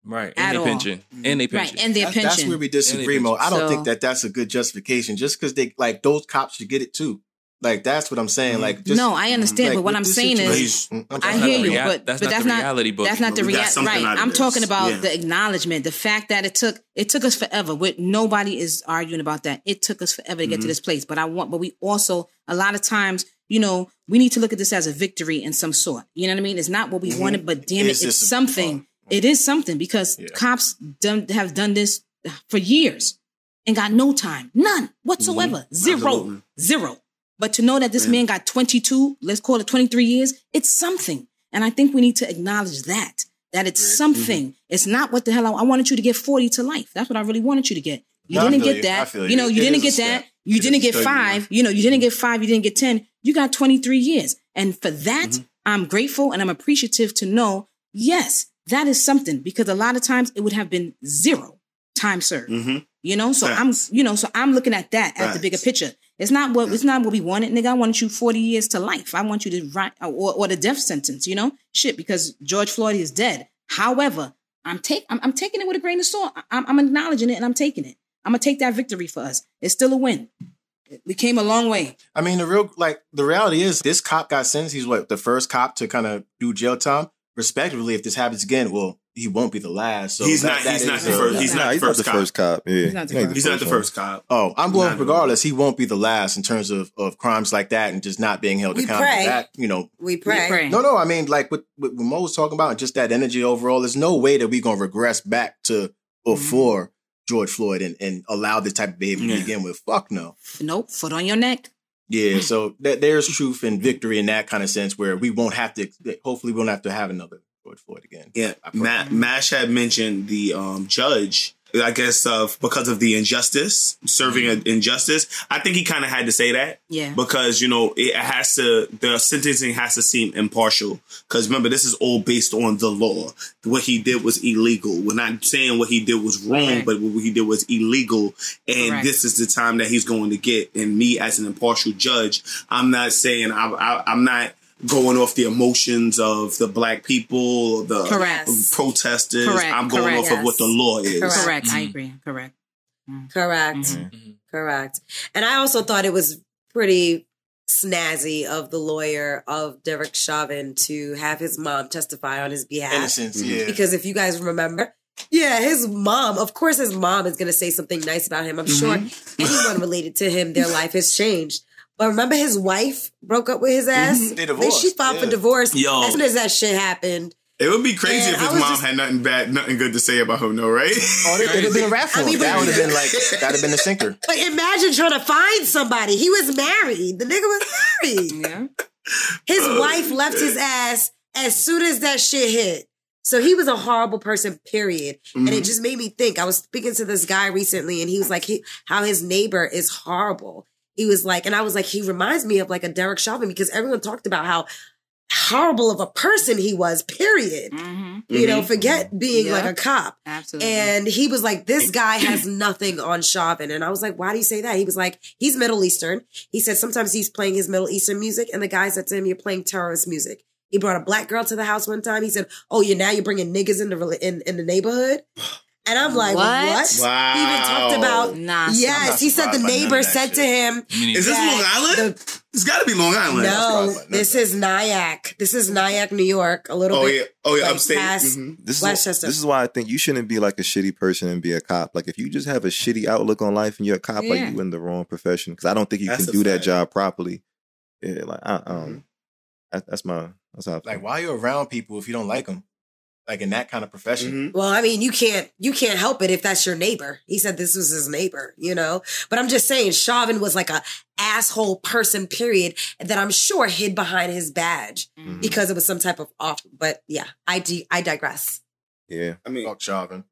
Right. At And all. they pension. And they pension. Right. And their That's, pension. that's where we disagree, Mo. I don't So- think that that's a good justification. Just because they like those cops should get it too. Like that's what I'm saying. Mm-hmm. Like just, no, I understand, like, but what I'm saying is, I'm I hear you, rea- but that's but not that's the not reality, but that's not the reality. Right. I'm this. talking about Yeah. the acknowledgement, the fact that it took it took us forever. With nobody is arguing about that. It took us forever to get Mm-hmm. to this place. But I want, but we also a lot of times, you know, we need to look at this as a victory in some sort. You know what I mean? It's not what we mm-hmm. wanted, but damn Is it, this it's a- something. It is something because Yeah. cops done, have done this for years and got no time, none mm-hmm. whatsoever, zero, Absolutely. zero. But to know that this man got 22, let's call it 23 years, it's something. And I think we need to acknowledge that, that it's something. It's not what the hell I, I wanted you to get 40 to life. That's what I really wanted you to get. You No, didn't get you. That. You you. know, you It didn't get that. You It didn't get five. You know, you didn't get five. You didn't get 10. You got 23 years. And for that, Mm-hmm. I'm grateful and I'm appreciative to know, yes, that is something because a lot of times it would have been zero time served. Mm-hmm. You know, so. I'm, you know, so I'm looking at that at the bigger picture. It's not what it's not what we wanted, nigga. I wanted you 40 years to life. I want you to write uh, or, or the death sentence, you know? Shit, because George Floyd is dead. However, I'm take I'm, I'm taking it with a grain of salt. I'm, I'm acknowledging it and I'm taking it. I'm gonna take that victory for us. It's still a win. We came a long way. I mean, the real like the reality is this cop got sentenced. He's what the first cop to kind of do jail time. Respectively, if this happens again, well, he won't be the last. So He's that- not- that he's not the first- he's not the first cop. Yeah, He's not the He first. He's not the first cop. Oh, I'm going regardless. He won't be the last in terms of of crimes like that and just not being held We accountable. pray. That you know, We pray. Pray. no, no. I mean, like what what Mo was talking about, and just that energy overall. There's no way that we're gonna regress back to mm-hmm. before George Floyd and, and allow this type of behavior Yeah. to begin with. Fuck no. Nope, foot on your neck. Yeah, so th- there's truth and victory in that kind of sense where we won't have to. Hopefully, we won't have to have another George Floyd again. Yeah, Ma- Mash had mentioned the um, judge. I guess of because of the injustice, serving an injustice. I think he kind of had to say that Yeah. because you know it has to. The sentencing has to seem impartial because remember this is all based on the law. What he did was illegal. We're not saying what he did was wrong, Right. but what he did was illegal, and Correct. this is the time that he's going to get. And me as an impartial judge, I'm not saying I, I, I'm not going off the emotions of the black people, the Correct. protesters. Correct, I'm going correct. off of what the law is. Correct. Correct. I mm-hmm. agree. Correct. Mm-hmm. Correct. Mm-hmm. mm-hmm. Correct. And I also thought it was pretty snazzy of the lawyer of Derek Chauvin to have his mom testify on his behalf. Innocence, yeah. Because if you guys remember, yeah, his mom, of course, his mom is going to say something nice about him. I'm sure anyone related to him, their life has changed. But remember, his wife broke up with his ass. They divorced, She filed for divorce. Yo. As soon as that shit happened, It would be crazy Yeah, if his mom just- had nothing bad, nothing good to say about him, though, right? Oh, it would have been a rap for I mean, that would have been like that'd have been a sinker. but imagine trying to find somebody. He was married. The nigga was married. Yeah. His Oh, wife left his ass as soon as that shit hit. So he was a horrible person, period. And Mm-hmm. it just made me think. I was speaking to this guy recently, and he was like, he, how his neighbor is horrible. He was like, and I was like, he reminds me of like a Derek Chauvin because everyone talked about how horrible of a person he was, period. Mm-hmm. You know, forget being Yeah. like a cop. Absolutely. And he was like, this guy has nothing on Chauvin. And I was like, why do you say that? He was like, he's Middle Eastern. He said sometimes he's playing his Middle Eastern music. And the guy said to him, you're playing terrorist music. He brought a black girl to the house one time. He said, oh, you now you're bringing niggas in the, in, in the neighborhood. And I'm like, What? what? Wow. He even talked about, Nah, yes, he said the surprised by none of neighbor said shit. to him, Is this Long Island? the- it's got to be Long Island. no, surprised this is Nyack. This is Nyack, New York, a little Oh bit. yeah. Oh yeah. like, Upstate. past- Mhm. This is Westchester. this is why I think you shouldn't be like a shitty person and be a cop. Like if you just have a shitty outlook on life and you're a cop, Yeah. like you in the wrong profession. Because I don't think you That's can a do that job properly. Yeah, like I, um, Mm-hmm. that, that's my that's how I feel. Like, why are you around people if you don't like them? Like in that kind of profession. Mhm. Well, I mean, you can't you can't help it if that's your neighbor. He said this was his neighbor, you know. But I'm just saying, Chauvin was like a asshole person, period, that I'm sure hid behind his badge Mm-hmm. because it was some type of off. But yeah, I de- I digress. Yeah, I mean, Fuck Chauvin.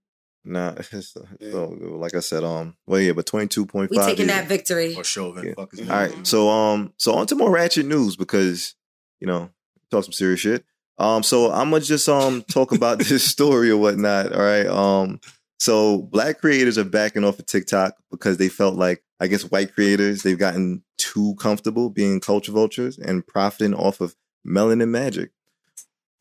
nah. It's, Yeah. so, like I said, um, well, yeah, but twenty two point five. point We five. taking that victory. Or Chauvin. Yeah. Fuck his name. right, so um, so on to more ratchet news because you know talk some serious shit. Um, so I'm gonna just um talk about this story or whatnot. All right. Um, so black creators are backing off of TikTok because they felt like I guess white creators they've gotten too comfortable being culture vultures and profiting off of melanin magic.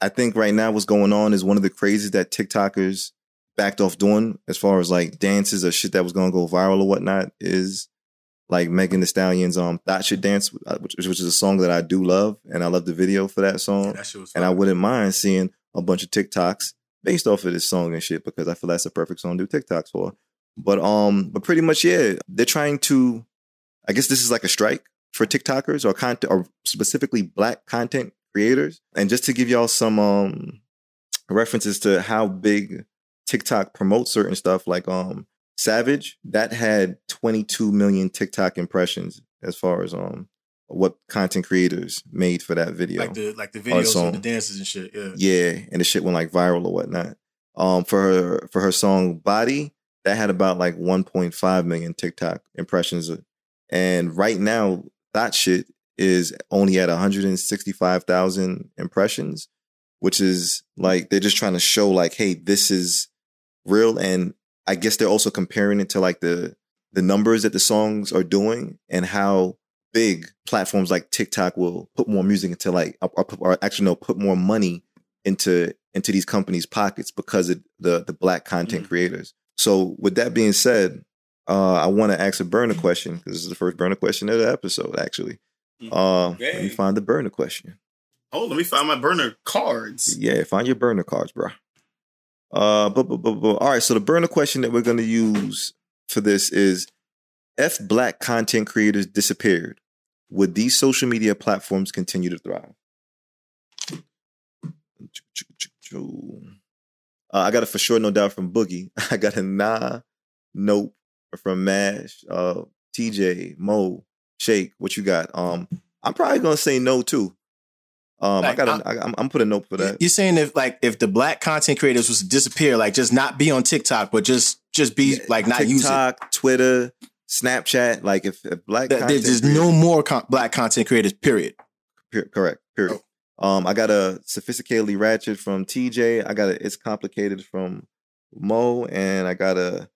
I think right now what's going on is one of the crazes that TikTokers backed off doing as far as like dances or shit that was gonna go viral or whatnot is like Megan Thee Stallion's um "Thot Shit Dance, uh, which, which is a song that I do love, and I love the video for that song. that and I wouldn't mind seeing a bunch of TikToks based off of this song and shit because I feel that's a perfect song to do TikToks for. But um, but pretty much yeah, they're trying to. I guess this is like a strike for TikTokers or content or specifically Black content creators. And just to give y'all some um references to how big TikTok promotes certain stuff, like um Savage that had 22 million TikTok impressions as far as um what content creators made for that video. like the like the videos of the dances and shit. Yeah. Yeah, and the shit went like viral or whatnot. Um, for her for her song "Body," that had about like 1.5 million TikTok impressions, and right now that shit is only at 165,000 impressions, which is like they're just trying to show like, hey, this is real, and I guess they're also comparing it to like the the numbers that the songs are doing and how big platforms like TikTok will put more music into like or, or, actually no put more money into into these companies' pockets because of the the black content creators. So with that being said, uh, I want to ask a burner question because this is the first burner question of the episode. Actually, uh, let me find the burner question. Oh, let me find my burner cards. Yeah, find your burner cards, bro. Uh, but, but, but, but all right. So the burner question that we're going to use for this is: If black content creators disappeared, would these social media platforms continue to thrive? Uh, I got a for sure, no doubt from Boogie. I got a nah, nope from Mash, uh, TJ, Mo, Shake. What you got? Um, I'm probably gonna say no too. Um, I Like, got. A, I, I'm, I'm putting a note for that. You're saying if like if the black content creators was to disappear, like just not be on TikTok, but just just be like not use. TikTok, Twitter, Snapchat. Like if, if black there's creators- no more con- black content creators. Period. Per- correct. Period. Um, I got a sophisticatedly ratchet from TJ. I got a it's complicated from Mo, and I got a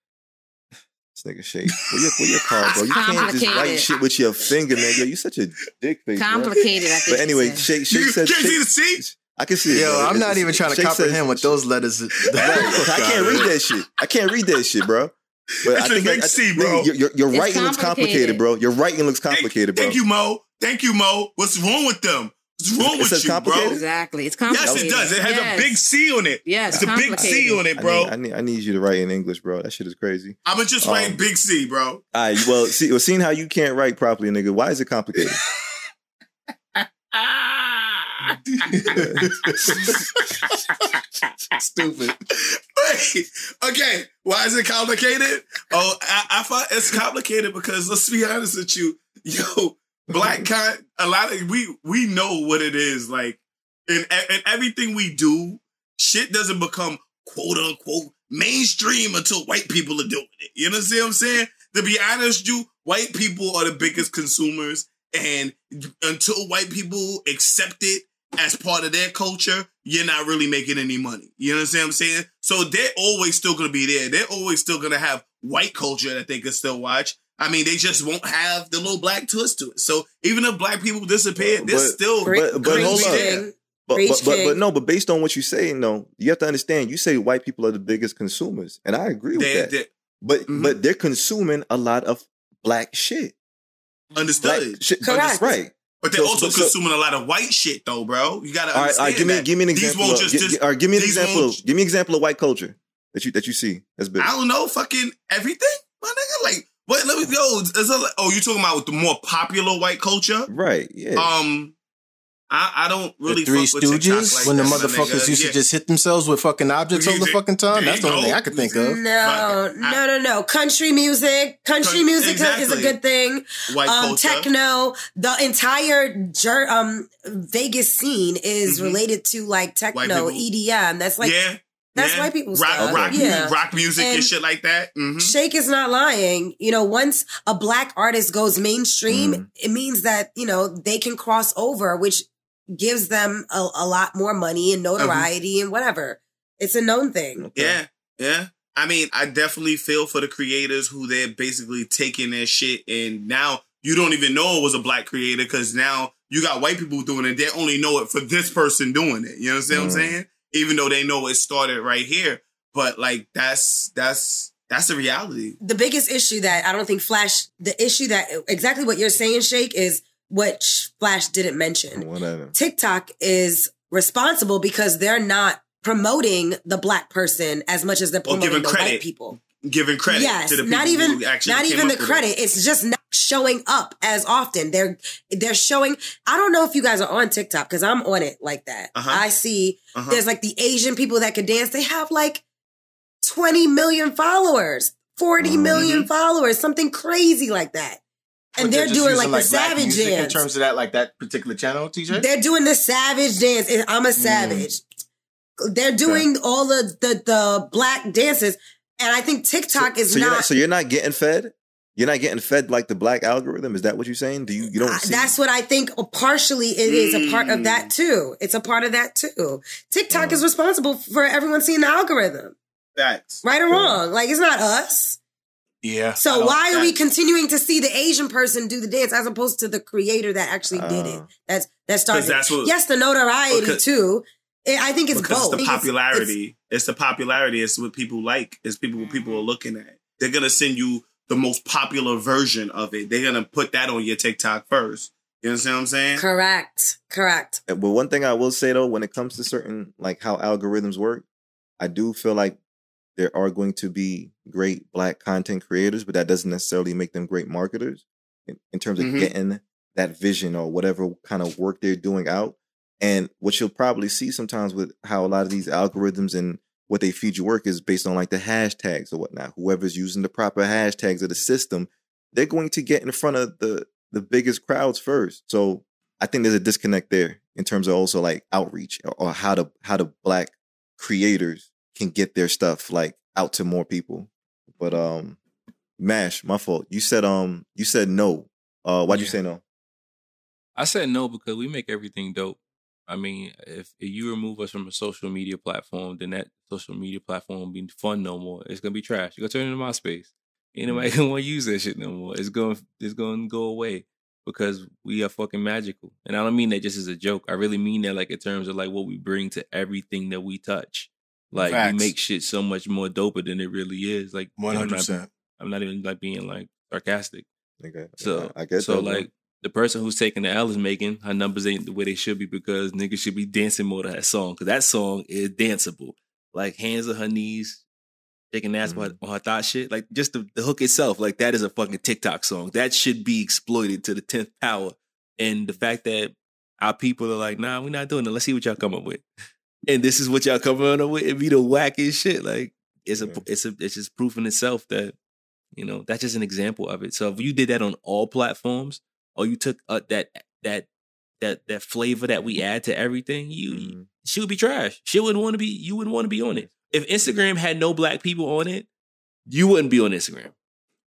this nigga shake. What your, where your card, bro? You can't just write shit with your finger, man. Yo, you such a dick face. bro. Complicated, I think But anyway, shake, shake You said. can't see Shake, the seat. I can see it. Yo, bro. I'm It's- not even trying to Shake comprehend says- what those letters. I can't read that shit. I can't read that shit, bro. But It's I a think I- big I- C, bro. Your, your, your It's writing looks complicated, complicated. bro. Your writing looks complicated, bro. Thank you, Mo. Thank you, Mo. What's wrong with them? What's wrong It with you, complicated? bro? Exactly. It's Yes, it does. It has Yes. a big C on it. Yes, it's a big C on it, I bro. need, I need I need you to write in English, bro. That shit is crazy. I'm gonna just Um, write big C, bro. All right, well, see, well, seeing how you can't write properly, nigga, why is it complicated? Stupid. Wait, okay, why is it complicated? Oh, I, I find it's complicated because let's be honest with you, yo, black mm-hmm. con. A lot of we we know what it is like, and and everything we do, shit doesn't become quote unquote mainstream until white people are doing it. You know what I'm saying? To be honest, you white people are the biggest consumers, and until white people accept it as part of their culture, you're not really making any money. You know what I'm saying? So they're always still gonna be there. They're always still gonna have white culture that they can still watch. I mean, they just won't have the little black twist to it. So even if black people disappear, they're But- still but- but hold be up. there. But, but, but, but no, but based on what you say, no, you have to understand. You say white people are the biggest consumers, and I agree with They- that. they- but Mhm. but they're consuming a lot of black shit. understood. Black shit, Correct. right? But they're So- also so- consuming a lot of white shit, though, bro. You gotta All right, understand all right. Give me give me an example. Of, just, gi- just- gi- all right, give me an example. Of, give me an example of white culture that you that you see. That's big. I don't know, fucking everything, my nigga. Like, what? Let me go. Is it, oh, you're talking about the more popular white culture? Right? Yeah. Um, I, I don't really the Three fuck with TikTok Stooges, like when the motherfuckers nigga. used Yeah. to just hit themselves with fucking objects all the fucking time. That's the only thing. I could think of. No, no, no, no. Country music, country Con- music is a good thing. white um, culture. techno, the entire jer- um Vegas scene is Mhm. related to like techno. EDM. That's like yeah, that's yeah. white people rock, stuff. rock, Yeah. rock music and, And- shit like that. hmm Shake is not lying. You know, once a black artist goes mainstream, Mm. it means that, you know, they can cross over, which gives them a, a lot more money and notoriety and whatever. It's a known thing. Yeah, yeah. I mean, I definitely feel for the creators who they're basically taking their shit and now you don't even know it was a black creator because now you got white people doing it. They only know it for this person doing it. You know what I'm Mm. saying? Even though they know it started right here, but like that's that's that's the reality. the biggest issue that I don't think Flash, the issue that exactly what you're saying, Shake, is what Flash didn't mention. Whatever. TikTok is responsible because they're not promoting the black person as much as they're promoting giving the credit white people. Giving credit yes, to the people not even who actually not even the with it. credit. It's just not showing up as often. They're they're showing. I don't know if you guys are on TikTok because I'm on it like that. Uh-huh. I see Uh-huh. there's like the Asian people that can dance. They have like 20 million followers, 40 million followers, something crazy like that. And But they're, doing using, like, the savage dance. in terms of that, like that particular channel, TJ. They're doing the savage dance. and I'm a Mm. savage. They're doing all the, the the black dances, and I think TikTok is so You're not. not, so you're not getting fed. You're not getting fed like the black algorithm. Is that what you're saying? Do you you don't? I- See, That's what I think. Partially, it is a part of Mm. that too. It's a part of that too. TikTok Uh-huh. is responsible for everyone seeing the algorithm, Facts. right or wrong. Like it's not us. yeah. So don't- why are we continuing to see the Asian person do the dance as opposed to the creator that actually did it? Uh. That's that started. that's what- yes, the notoriety Because- too. I I think it's because both. it's the It's- popularity. It's, the popularity. It's what people like. It's people what people are looking at. They're gonna send you the most popular version of it. They're gonna put that on your TikTok first. You understand what I'm saying? correct. Correct. But one thing I will say though, when it comes to certain like how algorithms work, I do feel like there are going to be great black content creators, but that doesn't necessarily make them great marketers in, in terms of Mhm. getting that vision or whatever kind of work they're doing out. And what you'll probably see sometimes with how a lot of these algorithms and what they feed you work is based on like the hashtags or whatnot. Whoever's using the proper hashtags of the system, they're going to get in front of the the biggest crowds first. So I think there's a disconnect there in terms of also like outreach or, or how to how the black creators can get their stuff like out to more people. But um Mash, my fault. You said um you said no. Uh why'd you say no? I said no because we make everything dope. I mean, if, if you remove us from a social media platform, then that social media platform won't be fun no more. It's gonna be trash. You're gonna turn it into MySpace. Ain't nobody mm-hmm. gonna want to use that shit no more. It's going it's gonna go away because we are fucking magical. And I don't mean that just as a joke. I really mean that like in terms of like what we bring to everything that we touch. Like Facts. we make shit so much more doper than it really is. Like one hundred percent. I'm not even like being like sarcastic. Nigga, So I, I get so like the person who's taking the L is making her numbers ain't the way they should be because niggas should be dancing more to that song because that song is danceable. Like hands on her knees, shaking ass on, her, Mm-hmm. on her thought shit. Like just the, the hook itself, like that is a fucking TikTok song. That should be exploited to the tenth power. And the fact that our people are like, nah, we're not doing it. Let's see what y'all come up with. And this is what y'all coming up with. It be the wackest shit. Like it's a Yeah. it's a it's just proof in itself that you know that's just an example of it. So if you did that on all platforms, or you took uh, that that that that flavor that we add to everything, you Mhm. she would be trash. She wouldn't want to be. You wouldn't want to be on it. If Instagram had no black people on it, you wouldn't be on Instagram.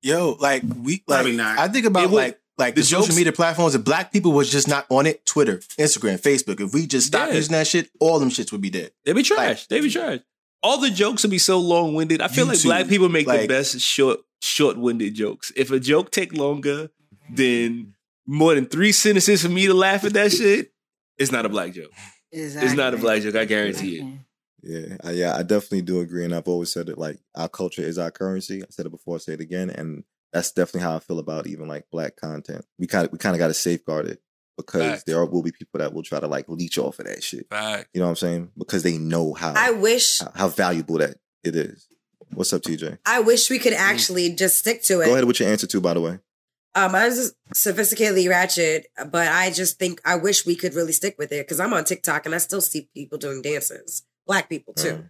Yo, like we like Probably not. I think about would- like like the, the social media platforms. If black people was just not on it, Twitter, Instagram, Facebook. If we just stopped Yeah. using that shit, all them shits would be dead. They'd be trash. They'd be trash. All the jokes would be so long winded. I feel like black people make the best short short winded jokes. If a joke take longer than more than three sentences for me to laugh at that shit, it's not a black joke. It's not a black joke. I guarantee it. Yeah, I, yeah, I definitely do agree, and I've always said it. Like our culture is our currency. I said it before, I say it again, and that's definitely how I feel about even like black content. We kind of we kind of got to safeguard it because Facts. there are, will be people that will try to like leech off of that shit. Fact. You know what I'm saying? Because they know how I wish how, how valuable that it is. What's up, TJ? I wish we could mm. actually just stick to it. Go ahead with your answer too. By the way, Um, I was sophisticatedly ratchet, but I just think I wish we could really stick with it because I'm on TikTok and I still see people doing dances, black people too.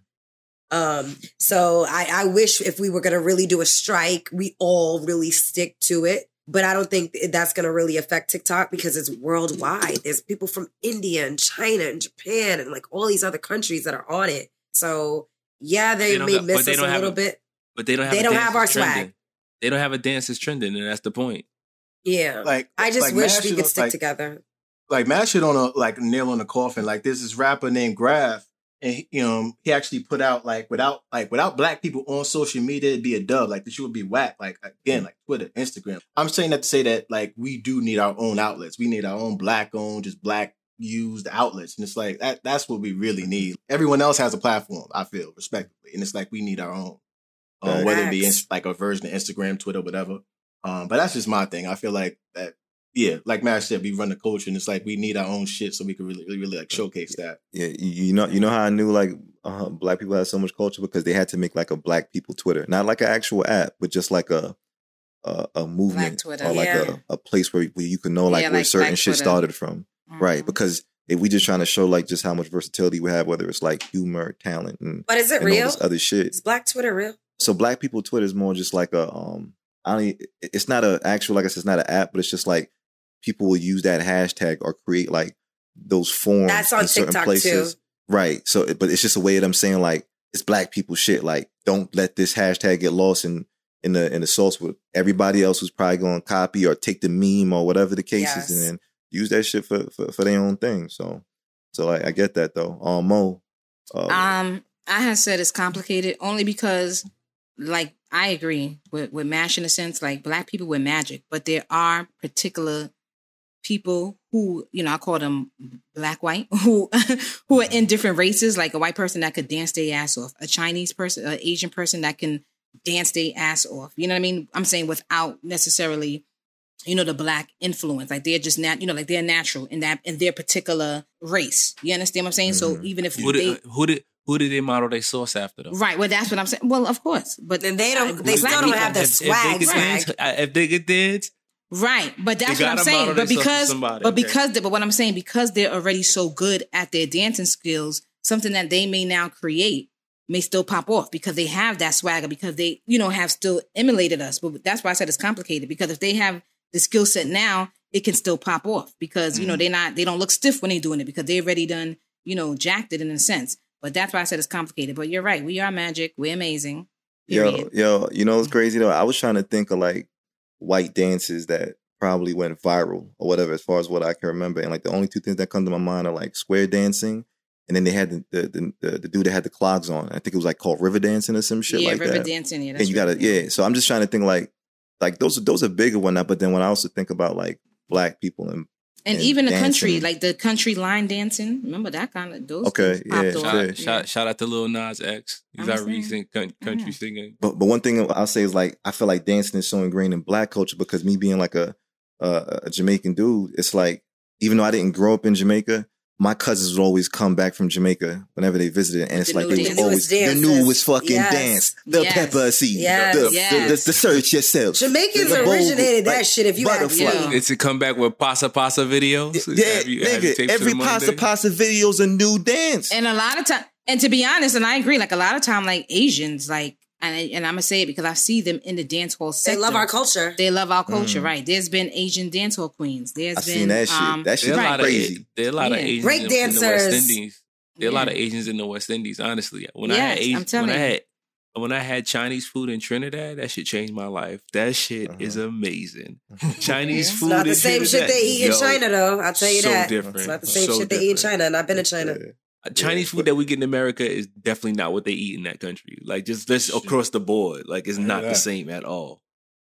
Um, so I, I wish if we were gonna really do a strike, we all really stick to it. But I don't think that's gonna really affect TikTok because it's worldwide. There's people from India and China and Japan and like all these other countries that are on it. So yeah, they, They may miss us a little a- bit. But they don't have. They don't have our trending. swag. They don't have a dance that's trending, and that's the point. Yeah. Like I just like wish we could stick like- together. like Matt shit on a like nail on the coffin. Like there's this rapper named Graph, and he, know he actually put out like without like without black people on social media, it'd be a dub. Like shit would be whack. Like again, like Twitter, Instagram. I'm saying that to say that like we do need our own outlets. We need our own black owned, just black used outlets, and it's like that. That's what we really need. Everyone else has a platform. I feel respectively, and it's like we need our own. Um, whether it be like a version of Instagram, Twitter, whatever. Um, but that's just my thing. I feel like that yeah, like Matt said, we run the culture, and it's like we need our own shit so we can really, really, really like showcase that. Yeah, you, you know, you know how I knew like uh, black people had so much culture because they had to make like a black people Twitter, not like an actual app, but just like a a, a movement Twitter. or like Yeah. a, a place where, where you can know like Yeah, where like certain Black shit Twitter. started from, right? Mhm. Because if we just trying to show like just how much versatility we have, whether it's like humor, talent, and, But is it and all real? this other shit. Is Black Twitter real? So black people Twitter is more just like a um I don't e- it's not a actual like I said it's not an app, but it's just like people will use that hashtag or create like those forms. That's on in certain TikTok, places. too. Right. So but it's just a way that I'm saying like it's black people shit. Like don't let this hashtag get lost in in the in the source with everybody else who's probably going to copy or take the meme or whatever the case Yes. is and then use that shit for, for for their own thing. So so like I get that though. Um Mo. Uh, Um, I have said it's complicated only because, like, I agree with with Mash in a sense. Like, black people with magic, but there are particular people who, you know, I call them black white, who who are in different races. Like a white person that could dance their ass off, a Chinese person, an Asian person that can dance their ass off. You know what I mean? I'm saying without necessarily you know the black influence like they're just not, you know like they're natural in that in their particular race you understand what i'm saying so mm-hmm. even if Who they did, who did who did they model their source after though? right well that's what i'm saying well of course but then they don't. They still don't have the If- if they swag. could swag. dance, uh, if they could dance, right but that's what i'm saying but because somebody, but okay. because but what i'm saying because they're already so good at their dancing skills something that they may now create may still pop off because they have that swagger because they you know have still emulated us but that's why i said it's complicated because if they have the skill set now it can still pop off because you know Mm-hmm. they're not they don't look stiff when they're doing it because they already done you know jacked it in a sense but that's why i said it's complicated but you're right we are magic we're amazing Yo, period. yo, you know what's crazy though? I was trying to think of like white dances that probably went viral or whatever, as far as what I can remember. And like the only two things that come to my mind are like square dancing, and then they had the the the, the, dude that had the clogs on. I think it was like called river dancing or some shit yeah like river that. dancing yeah and you gotta yeah. So I'm just trying to think like like those are those are bigger one now. But then when I also think about like black people and and, and even the country like the country line dancing remember that kind of those Okay, yeah, shout, sure. out, shout, shout out to Lil Nas X. He's I'm our saying. recent country Yeah. singer. But but one thing I'll say is like I feel like dancing is so ingrained in black culture because me being like a a, a Jamaican dude, it's like even though I didn't grow up in Jamaica, my cousins would always come back from Jamaica whenever they visited, and it's the like they dance. was always The the newest newest fucking Yes. dance, the Yes. pepper seed, Yes. the, the, the, the search yourself. Jamaicans the bowl, originated that like, shit. If you ask butterfly. me. It's a comeback with Pasa Pasa videos. Yeah, Have you- have you nigga, every them pasta Monday? pasta video is a new dance. and a lot of time and to be honest and i agree like a lot of time like asians like and, I, and i'm gonna say it because i see them in the dance hall They love our culture. they love our culture right there's been asian dance hall queens There's I been seen that shit. um, that shit There are a lot of crazy. there are a lot of Yeah. Asians Break in, in the West dancers. Indies. There are a lot of Yeah. Asians in the West Indies. Honestly, when I Yes, had I'm Asian, telling when I had when I had Chinese food in Trinidad, that shit changed my life. That shit Uh-huh. is amazing. Chinese It's food. Not the in same shit they eat in yo, China, though. I'll tell you so that. different. It's not the same So shit they eat in different. China, and I've been in China. Yeah. Chinese food that we get in America is definitely not what they eat in that country. Like just just Shit. across the board, like it's I hear not the same at all.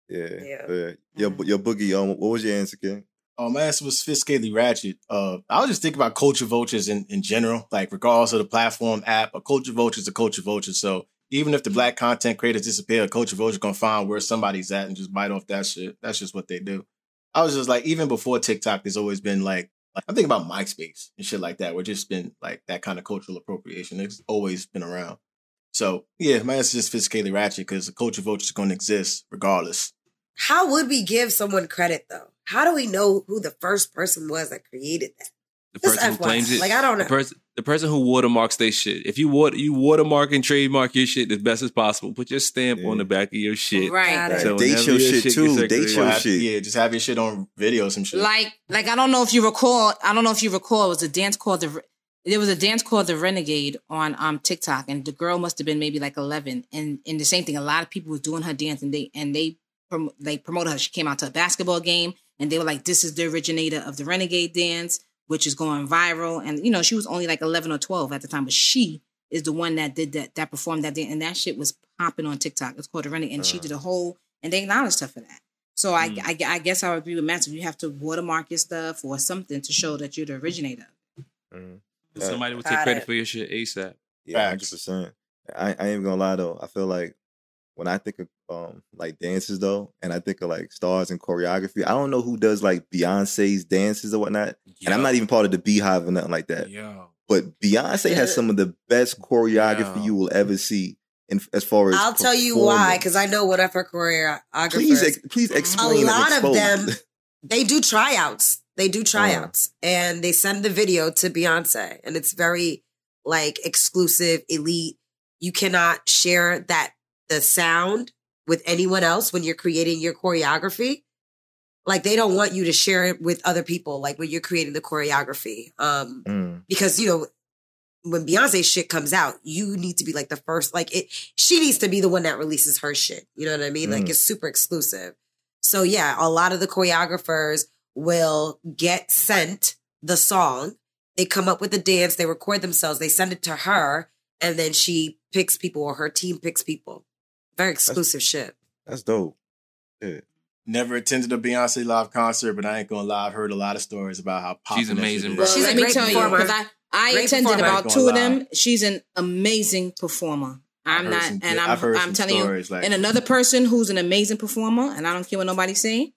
Yeah, Yeah. yeah. Your your boogie. Um, what was your answer, King? Oh, my answer was sophisticatedly ratchet. Uh, I was just thinking about culture vultures in, in general, like regardless of the platform, app, a culture vulture is a culture vulture. So even if the black content creators disappear, a culture vulture gonna find where somebody's at and just bite off that shit. That's just what they do. I was just like, even before TikTok, there's always been like, like I'm thinking about MySpace and shit like that, where just been like that kind of cultural appropriation. It's always been around. So yeah, my answer is sophisticatedly ratchet because the culture vulture is gonna exist regardless. How would we give someone credit though? How do we know who the first person was that created that? The Just person who claims it, Like, I don't The know. person, the person who watermarks their shit. If you water, you watermark and trademark your shit as best as possible. Put your stamp Yeah. on the back of your shit. right Got it. So Date your your shit gets too. circulated- Date your have- shit. Yeah, just have your shit on video or some shit. like like i don't know if you recall i don't know if you recall it was a dance called the there was a dance called the renegade on um tiktok and the girl must have been maybe like 11 and and the same thing a lot of people was doing her dance and they and they prom- they promoted her she came out to a basketball game and they were like this is the originator of the renegade dance which is going viral. And you know, she was only like eleven or twelve at the time, but she is the one that did that that performed that day, and that shit was popping on TikTok. It's called the Renegade, and she Uh. did a whole and they acknowledged her for that. So I, Mm. I, I guess I would agree with Matt. You have to watermark your stuff or something to show that you're the originator. Mhm. Somebody will take credit it. for your shit ASAP. Yeah, Facts. hundred percent. I, I ain't gonna lie though. I feel like when I think of um like dances though, and I think of like stars and choreography, I don't know who does like Beyonce's dances or whatnot. And I'm not even part of the BeyHive or nothing like that. Yo. But Beyonce has some of the best choreography Yeah. you will ever see. In, as far as I'll tell you why, because I know one of her choreographers. please ex- please a explain. and lot of them they do tryouts they do tryouts and they send the video to beyonce and it's very like exclusive elite you cannot share that the sound with anyone else when you're creating your choreography like they don't want you to share it with other people like when you're creating the choreography um Mm. because you know when Beyonce shit comes out, you need to be like the first, like it, she needs to be the one that releases her shit. You know what I mean? Like Mm. it's super exclusive. So yeah, a lot of the choreographers will get sent the song. They come up with the dance, they record themselves, they send it to her, and then she picks people or her team picks people. Very exclusive shit. That's dope. Yeah. Never attended a Beyonce live concert, but I ain't gonna lie. I've heard a lot of stories about how popular She's amazing, bro. She's a Let me great tell you, performer. because I, I Great attended performer. about Ain't two of gonna them. She's an amazing performer. I've I'm not, some and I'm, I've heard I'm some telling stories, you. like- and another person who's an amazing performer, and I don't care what nobody say,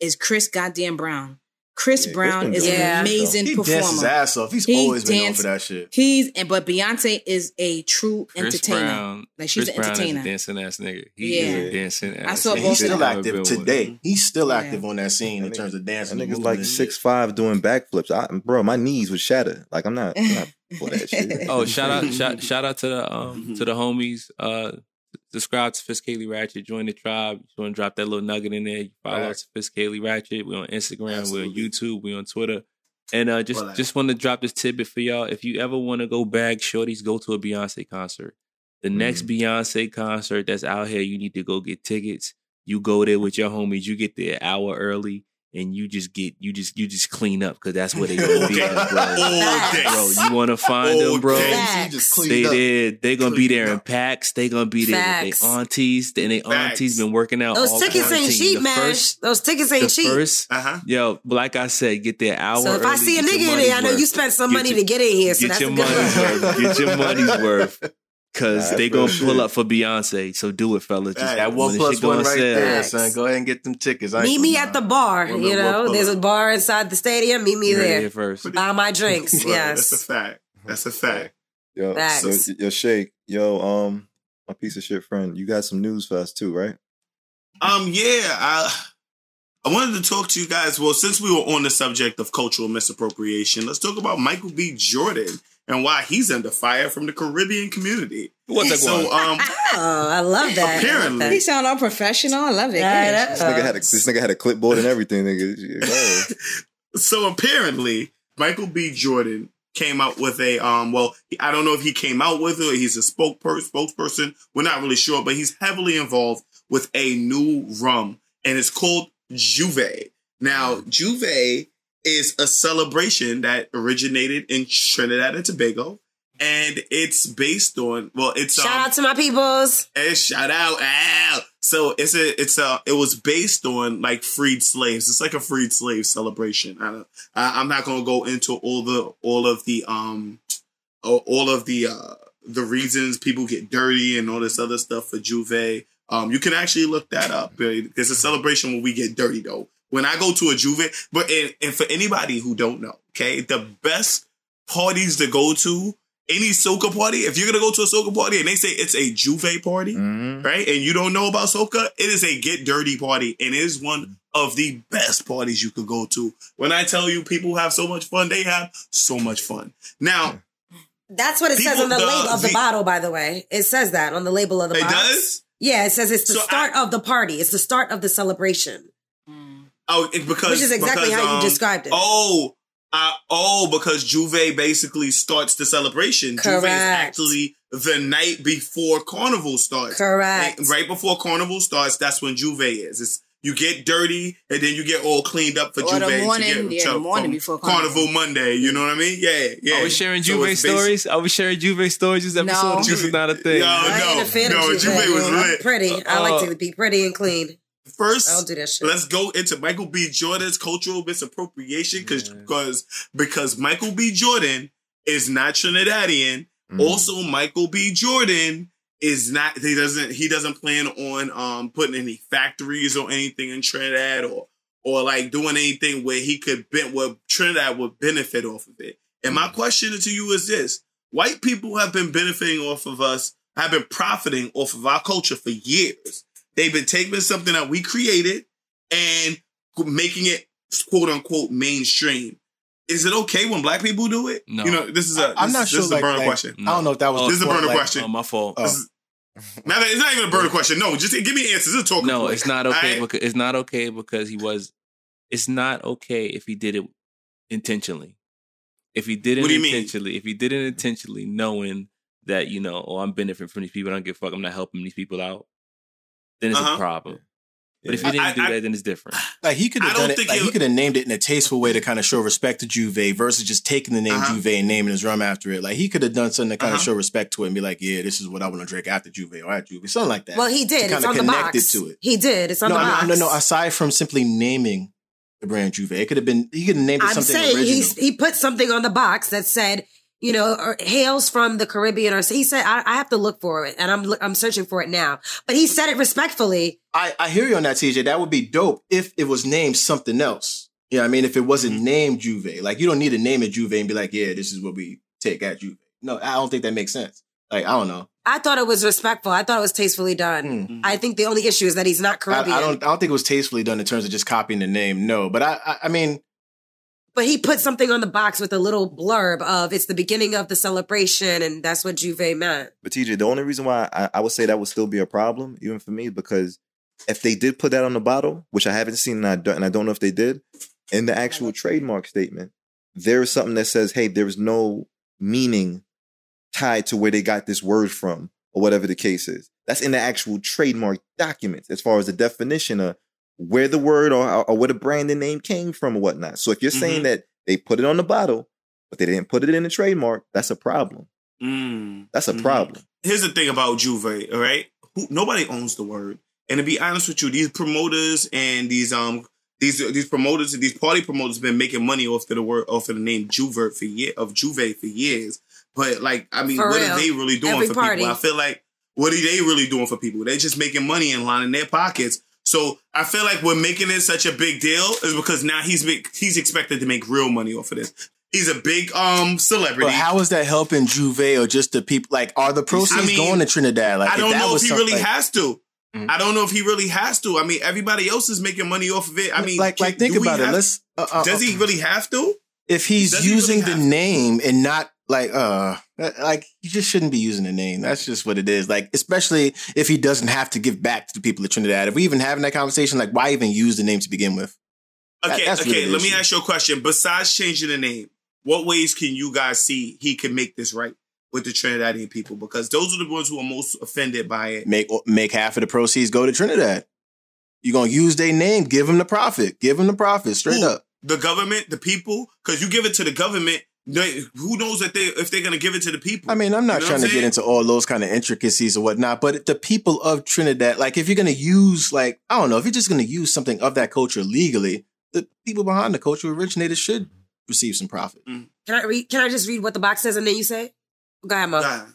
is Chris Goddamn Brown. Chris Yeah, Brown is an it. amazing He dances his performer. ass off. He's He always been known for that shit. He's and but Beyonce is a true Chris entertainer. Brown. Like, she's Chris an Brown entertainer. Is a dancing ass nigga. He Yeah. is a dancing ass. I saw nigga. Both he's still active Never been one. today. He's still Yeah. active on that scene in terms of That dancing. nigga's movement like six five doing backflips. I, bro, my knees would shatter. Like I'm not, I'm not for that shit. Oh, shout out, shout, shout out to the um to the homies. Uh, subscribe to Sophisticatedly Ratchet. Join the tribe. You want to drop that little nugget in there? You follow Right. us, Sophisticatedly Ratchet. We're on Instagram. Absolutely. We're on YouTube. We're on Twitter. And uh, just just want to drop this tidbit for y'all. If you ever want to go bag shorties, go to a Beyonce concert. The next Beyonce concert that's out here, you need to go get tickets. You go there with your homies. You get there an hour early, and you just get you just you just clean up because that's where they gonna be at, bro. Bro, you want to find All them, bro? day. Just They up. there. They gonna be there in packs. They gonna be there Facts. with their aunties. And their aunties been working out. Those all tickets ain't cheap, The man. First, Those tickets the ain't cheap. first, Uh huh. yo, like I said, get there hour. so if I see a nigga in there, I know you spent some Get money your- to get in here. So Get that's your a good money's worth. Get your money's worth. Cause Nah, they gonna pull shit. up for Beyonce. So do it, fellas. Just That one when the plus shit go one on right sale. there, Facts. son. Go ahead and get them tickets. I ain't Meet me at the lie. bar. One You little know, pull there's a bar inside the stadium. Meet me You heard it there. here first. Buy my drinks. Yes. That's a fact. That's a fact. Yo, Facts. yo, yo, Shake, yo, um, my piece of shit friend, you got some news for us too, right? Um, yeah, I I wanted to talk to you guys. Well, since we were on the subject of cultural misappropriation, let's talk about Michael B. Jordan and why he's under fire from the Caribbean community. What's that So, um, Oh, I love that. Apparently. He sound all professional. I love it. Yeah, Goodness. This nigga had a, this nigga had a clipboard and everything, nigga. Yeah, go ahead. so apparently Michael B. Jordan came out with a um well I don't know if he came out with it or he's a spokesperson spokesperson we're not really sure but he's heavily involved with a new rum and it's called J'ouvert. Now J'ouvert is a celebration that originated in Trinidad and Tobago and it's based on well it's Shout um, out to my peoples. Hey, shout out! Ow. So it's a it's a it was based on like freed slaves. It's like a freed slave celebration. I don't, I, I'm not gonna go into all the all of the um all of the uh the reasons people get dirty and all this other stuff for J'ouvert. Um, you can actually look that up. It's a celebration where we get dirty though. When I go to a J'ouvert, but and, and for anybody who don't know, okay, the best parties to go to any soca party, if you're gonna go to a soca party and they say it's a J'ouvert party, Mhm. right? And you don't know about soca, it is a get dirty party, and it is one of the best parties you could go to. When I tell you people have so much fun, they have so much fun. Now, That's what it says on the, the- label of the, the- bottle, by the way. It says that on the label of the bottle. it box. does. Yeah, it says it's the So start of the party. It's the start of the celebration. Oh, it, because Which is exactly because, how you um, described it. Oh, uh, oh, because J'ouvert basically starts the celebration. J'ouvert is Correct. actually the night before Carnival starts. Correct. Like, right before Carnival starts, that's when J'ouvert is. It's you get dirty, and then you get all cleaned up for Or the J'ouvert. morning- to get, yeah, the morning before Carnival. Carnival. Monday. You know what I mean? Yeah, yeah. Are we sharing J'ouvert it's basi- stories? Are we sharing J'ouvert stories this episode? No. This is not a thing. Yo, I ain't a fan no, of J'ouvert J'ouvert. was I'm lit. Pretty. I like Uh, to be pretty and clean. First, I don't do that shit. Let's go into Michael B. Jordan's cultural misappropriation because Yeah. because because Michael B. Jordan is not Trinidadian. Mm. Also, Michael B. Jordan is not he doesn't he doesn't plan on um putting any factories or anything in Trinidad or or like doing anything where he could ben- where Trinidad would benefit off of it. And my question to you is this: White people have been benefiting off of us, have been profiting off of our culture for years. They've been taking something that we created and making it quote unquote mainstream. Is it okay when black people do it? No. You know, this is a I'm this, not this sure. is like, a burner like, question. I don't know if that was. Oh, This is a before, burner like, question. Oh, my fault. Oh. This is- Matter, it's not even a burner question. No, just give me answers. It's a talking no, point. it's not okay Alright? because it's not okay because he was. It's not okay if he did it intentionally. If he did it What do you mean? intentionally, if he did it intentionally, knowing that you know, oh, I'm benefiting from these people, I don't give a fuck, I'm not helping these people out, then it's Uh-huh. a problem. But if Yeah. he didn't I- do I- that, then it's different. Like he could have done it. Like he'll- could have named it in a tasteful way to kind of show respect to J'ouvert versus just taking the name Uh-huh. J'ouvert and naming his rum after it. Like he could have done something to kind of Uh-huh. show respect to it and be like, "Yeah, this is what I want to drink after J'ouvert or at J'ouvert," something like that. Well, he To did. It's kinda on the box. to it. He did. It's on no, the I box. mean, no, no. Aside from simply naming the brand J'ouvert, it could have been. He could have named it I'm something saying original. he's, he put something on the box that said, you know, or hails from the Caribbean, or he said, I, I have to look for it, and I'm I'm searching for it now. But he said it respectfully. I, I hear you on that, TJ. That would be dope if it was named something else. Yeah, I mean, if it wasn't Mm-hmm. named J'ouvert, like you don't need to name it J'ouvert and be like, yeah, this is what we take at J'ouvert. No, I don't think that makes sense. Like, I don't know. I thought it was respectful. I thought it was tastefully done. Hmm. I think the only issue is that he's not I, Caribbean. I don't. I don't think it was tastefully done in terms of just copying the name. No, but I. I, I mean, but he put something on the box with a little blurb of it's the beginning of the celebration, and that's what J'ouvert meant. But TJ, the only reason why I, I would say that would still be a problem, even for me, because if they did put that on the bottle, which I haven't seen and I don't, and I don't know if they did, in the actual trademark statement, there is something that says, "Hey, there is no meaning tied to where they got this word from, or whatever the case is." That's in the actual trademark documents, as far as the definition of where the word or, or where the brand and name came from or whatnot. So if you're saying Mhm. that they put it on the bottle, but they didn't put it in the trademark, that's a problem. Mm. That's a Mhm. problem. here's the thing about J'ouvert, all right? Who, nobody owns the word. And to be honest with you, these promoters and these um these these promoters these party promoters been making money off of the word off of the name J'ouvert for year of J'ouvert for years. But like, I mean, For what real. are they really doing Every for party. people? I feel like what are they really doing for people? They're just making money and lining their pockets. So I feel like we're making it such a big deal is because now he's make, he's expected to make real money off of this. He's a big um celebrity. but how is that helping J'ouvert or just the people? Like, are the proceeds I mean, going to Trinidad? Like, I don't know if he really like- has to. Mhm. I don't know if he really has to. I mean, everybody else is making money off of it. I mean, like, like think about it. have- Let's. Uh, uh, does he really have to? if he's Does he really using the name and not like uh like you just shouldn't be using the name that's just what it is like especially if he doesn't have to give back to the people of trinidad if we even having that conversation like why even use the name to begin with Okay, that's okay. really let me ask you a question. Besides changing the name, what ways can you guys see he can make this right with the Trinidadian people? Because those are the ones who are most offended by it. make make half of the proceeds go to trinidad you're gonna use their name give them the profit give them the profit straight up The government, the people, because you give it to the government. They, who knows that they if they're gonna give it to the people? I mean, I'm not You know trying to get into all those kind of intricacies or whatnot, but the people of Trinidad, like if you're going to use, like, I don't know, if you're just going to use something of that culture legally, the people behind the culture originators should receive some profit. Can I read? Can I just read what the box says and then you say? Go ahead, Mo. Nah.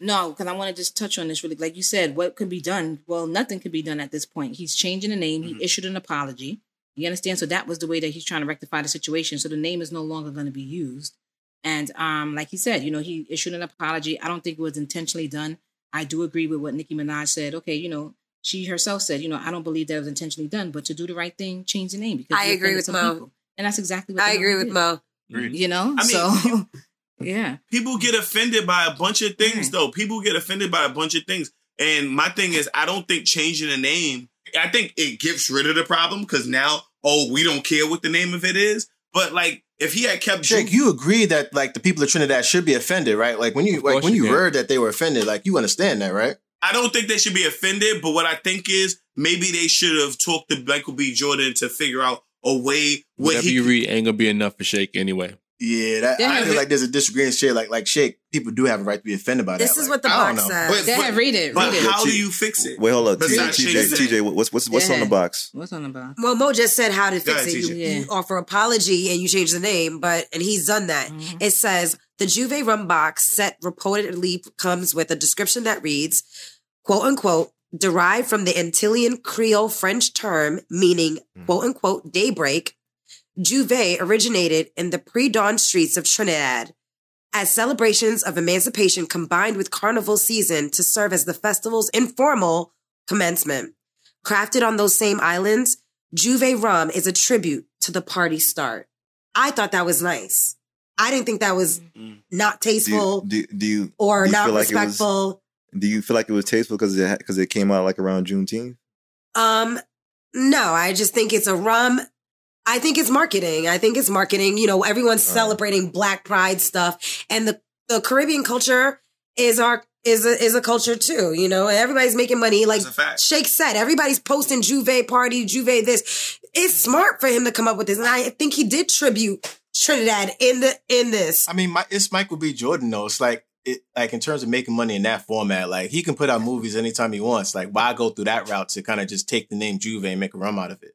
No, because I want to just touch on this really. Like you said, what could be done? Well, nothing could be done at this point. He's changing the name. Mm-hmm. He issued an apology. You understand? So that was the way that he's trying to rectify the situation. So the name is no longer going to be used. And um, like he said, you know, he issued an apology. I don't think it was intentionally done. I do agree with what Nicki Minaj said. Okay, you know, she herself said, you know, I don't believe that it was intentionally done, but to do the right thing, change the name because I agree with Mo. people. And that's exactly what I agree with did. Mo. You know, I mean, so yeah. people get offended by a bunch of things Right. though people get offended by a bunch of things and my thing is i don't think changing the name i think it gets rid of the problem because now oh we don't care what the name of it is but like if he had kept Jake, Ju- you agree that like the people of Trinidad should be offended, right? Like when you like when you you heard that they were offended, like you understand that, right? I don't think they should be offended, but what I think is maybe they should have talked to Michael B. Jordan to figure out a way what Whatever he you read ain't gonna be enough for Shake anyway. Yeah, that, I Yeah. feel like there's a disagreement shit. Like, like Shake, people do have a right to be offended by This that. is Like, what the I box says. But- Go ahead, read it. But Read it. how do you fix it? Wait, hold up. Besides TJ, TJ, what's what's what's on the box? What's on the box? Well, Mo just said how to fix ahead, it. You, Yeah. you offer apology and you change the name, but and he's done that. Mm-hmm. It says the J'ouvert rum box set reportedly comes with a description that reads, "quote unquote." Derived from the Antillean Creole French term meaning "quote unquote" daybreak, J'ouvert originated in the pre-dawn streets of Trinidad as celebrations of emancipation combined with carnival season to serve as the festival's informal commencement. Crafted on those same islands, J'ouvert rum is a tribute to the party start. I thought that was nice. I didn't think that was not Do you, tasteful do, do you or do you not like it was- respectful. do you feel like it was tasteful because it because it came out like around Juneteenth? Um, no, I just think it's a rum. I think it's marketing. I think it's marketing. You know, everyone's celebrating Black Pride stuff, and the the Caribbean culture is our is a is a culture too. You know, and everybody's making money. Like That's a fact. Shake said, everybody's posting J'ouvert party, J'ouvert this. It's smart for him to come up with this, and I think he did tribute Trinidad in the in this. I mean, my, it's Michael B. Jordan though. It's like it like in terms of making money in that format, like he can put out movies anytime he wants. Like why go through that route to kind of just take the name J'ouvert and make a rum out of it?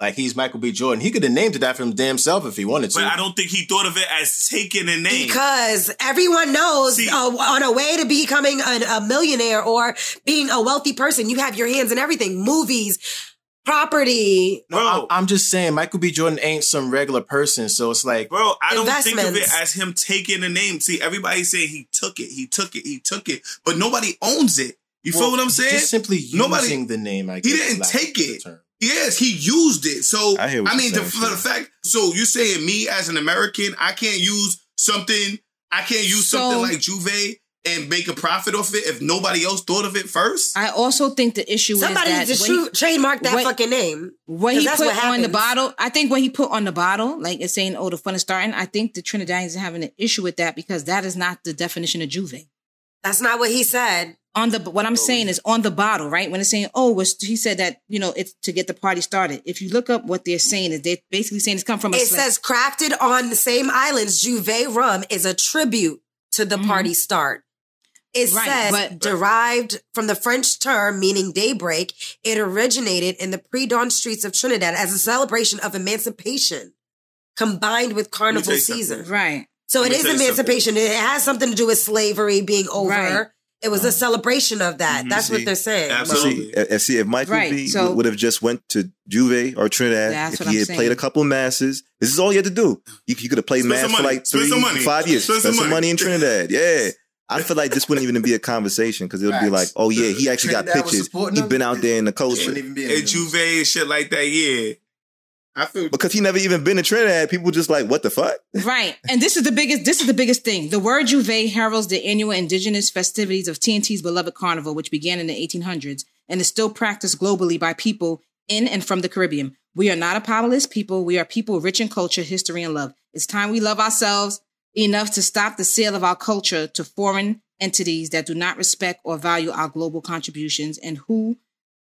Like he's Michael B. Jordan. He could have named it after him damn self if he wanted to. But I don't think he thought of it as taking a name. Because everyone knows See- uh, on a way to becoming a, a millionaire or being a wealthy person, you have your hands in everything movies, property. No, I'm, I'm just saying Michael B. Jordan ain't some regular person. So it's like, Bro, I don't think of it as him taking a name. See, everybody's saying he took it, he took it, he took it, but nobody owns it. You feel what I'm saying? Just simply using Nobody- the name. I He didn't take it. term. Yes, he used it. So I hear what I you're mean, the, for the fact. So you're saying me as an American, I can't use something. I can't use So- something like J'ouvert and make a profit off it if nobody else thought of it first. I also think the issue Somebody is needs that to when he- shoot, trademark that what- fucking name. what 'Cause he put what on the bottle, I think what he put on the bottle, like it's saying, "Oh, the fun is starting." I think the Trinidadians are having an issue with that because that is not the definition of J'ouvert. That's not what he said. On the what I'm saying is on the bottle, right? When it's saying, "Oh," was he said that you know it's to get the party started. If you look up what they're saying, is they're basically saying it's come from a It slave- says crafted on the same islands, J'ouvert rum is a tribute to the party start. It Mm-hmm. Right, says but- derived from the French term meaning daybreak. It originated in the pre-dawn streets of Trinidad as a celebration of emancipation combined with carnival tell something. season. right. So it is it me is tell you emancipation. It has something to do with slavery being over. Right. It was a mm-hmm. celebration of that. Mm-hmm. That's See, what they're saying. absolutely. See, see, if Michael Right, B so- would have just went to J'ouvert or Trinidad, That's if what he I'm had saying. played a couple masses, this is all you had to do. You, you could have played mass for money. like three, some money. five years. Spend Spend, some some money. money in Trinidad. Yeah. I feel like this wouldn't even be a conversation because it would be like, oh yeah, he actually got Trinidad was pictures. supporting He's been out there in the culture. Wouldn't be in the J'ouvert and shit like that, yeah. I feel Because he never even been to Trinidad. People just like, what the fuck? Right. And this is the biggest this is the biggest thing. The word J'ouvert heralds the annual indigenous festivities of TNT's beloved carnival, which began in the 1800s and is still practiced globally by people in and from the Caribbean. We are not a powerless people. We are people rich in culture, history, and love. It's time we love ourselves enough to stop the sale of our culture to foreign entities that do not respect or value our global contributions and who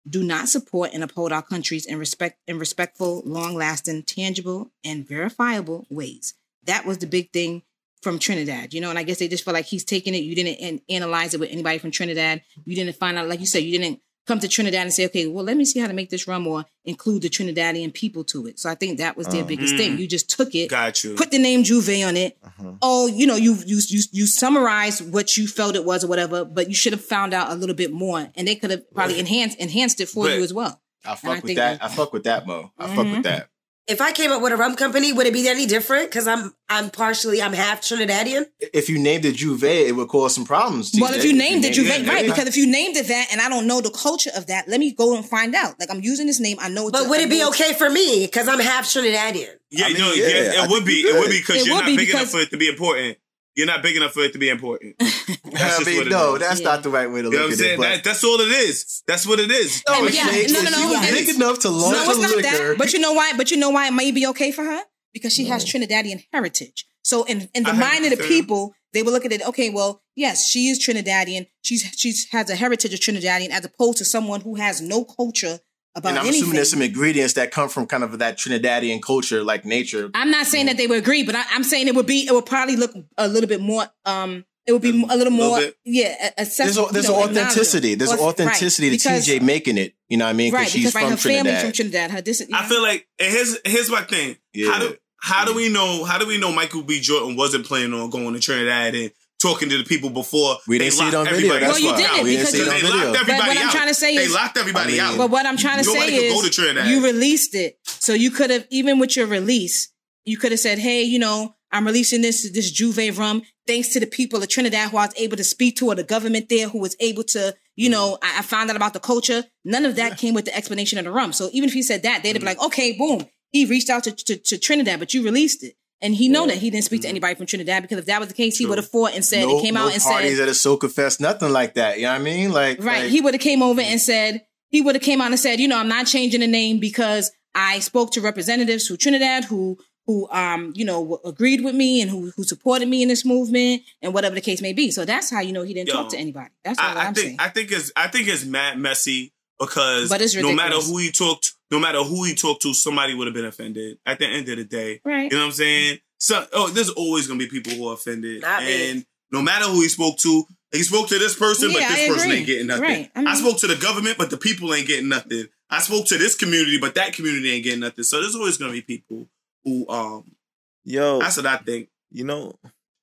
do not support and uphold our countries in respect in respectful, long-lasting, tangible, and verifiable ways. That was the big thing from Trinidad, you know, and I guess they just felt like he's taking it. You didn't an- analyze it with anybody from Trinidad. You didn't find out, like you said, you didn't come to Trinidad and say, okay, well, let me see how to make this rum or include the Trinidadian people to it. So I think that was their biggest thing. You just took it, got you. put the name J'ouvert on it. Oh, you know, you you you you summarized what you felt it was or whatever, but you should have found out a little bit more, and they could have probably enhanced enhanced it for But- you as well. I And fuck with think that. that- I fuck with that, Mo. I fuck Mhm. with that. If I came up with a rum company, would it be any different? Because I'm I'm partially I'm half Trinidadian. If you named it J'ouvert, it would cause some problems. Well, if you named it J'ouvert, named right? Because if you named it that, and I don't know the culture of that, let me go and find out. Like I'm using this name, I know. It's But a- would it be okay for me? Because I'm half Trinidadian. Yeah, I mean, no, yeah, yeah, I it think would be. It would be because you're not be big enough for it to be important. You're not big enough for it to be important. That's I mean, no, that's Yeah. not the right way to You look know what I'm at saying? it. That, that's all it is. That's what it is. no, it's yeah, Shake, no, no, no, you and big it's- enough to launch No, it's a not liquor. that. But you know why? But you know why it may be okay for her because she has Trinidadian heritage. So in in the I mind of the people, they will look at it. Okay, well, yes, she is Trinidadian. She's she's has a heritage of Trinidadian, as opposed to someone who has no culture about and I'm anything. assuming there's some ingredients that come from kind of that Trinidadian culture, like nature. I'm not saying that they would agree, but I, I'm saying it would be it would probably look a little bit more. um It would be a little more, bit. yeah. a- There's, a, there's you know, an authenticity. There's an Right, authenticity because- to TJ making it. You know what I mean? Right, she's because right, from her family's Trinidad. from Trinidad. Her dis- I feel like and here's here's my thing. Yeah. How do how do we know how do we know Michael B. Jordan wasn't planning on going to Trinidad and talking to the people before We didn't see it locked on video, everybody that's out? Well, you why. didn't, We didn't because see it on they video. locked But everybody what I'm out. trying to say they locked everybody out. But what I'm trying to Nobody say could go to is, Trinidad. you released it, so you could have even with your release, you could have said, "Hey, you know, I'm releasing this this J'ouvert rum thanks to the people of Trinidad who I was able to speak to, or the government there who was able to, you mm. know, I, I found out about the culture. None of that came with the explanation of the rum. So even if you said that, they'd be mm. like, "Okay, boom, he reached out to, to, to Trinidad, but you released it." And he know that he didn't speak to anybody from Trinidad because if that was the case, he would have fought and said no, it came no out and said parties at a Soca Fest, nothing like that. You know what I mean? Like, Right. like- he would have came over and said, he would have came out and said, you know, I'm not changing the name because I spoke to representatives who Trinidad who who um you know w- agreed with me and who who supported me in this movement and whatever the case may be. So that's how you know he didn't Yo, talk to anybody. That's all I, I I'm think saying. I think it's I think it's mad messy because But it's no matter who he talked, no matter who he talked to, somebody would have been offended at the end of the day. Right. You know what I'm saying? So oh, there's always gonna be people who are offended, Not me. and no matter who he spoke to, he spoke to this person, Yeah, but this I person agree. ain't getting nothing. Right. I I, spoke to the government, but the people ain't getting nothing. I spoke to this community, but that community ain't getting nothing. So there's always gonna be people who um. Yo, That's what I think. you know.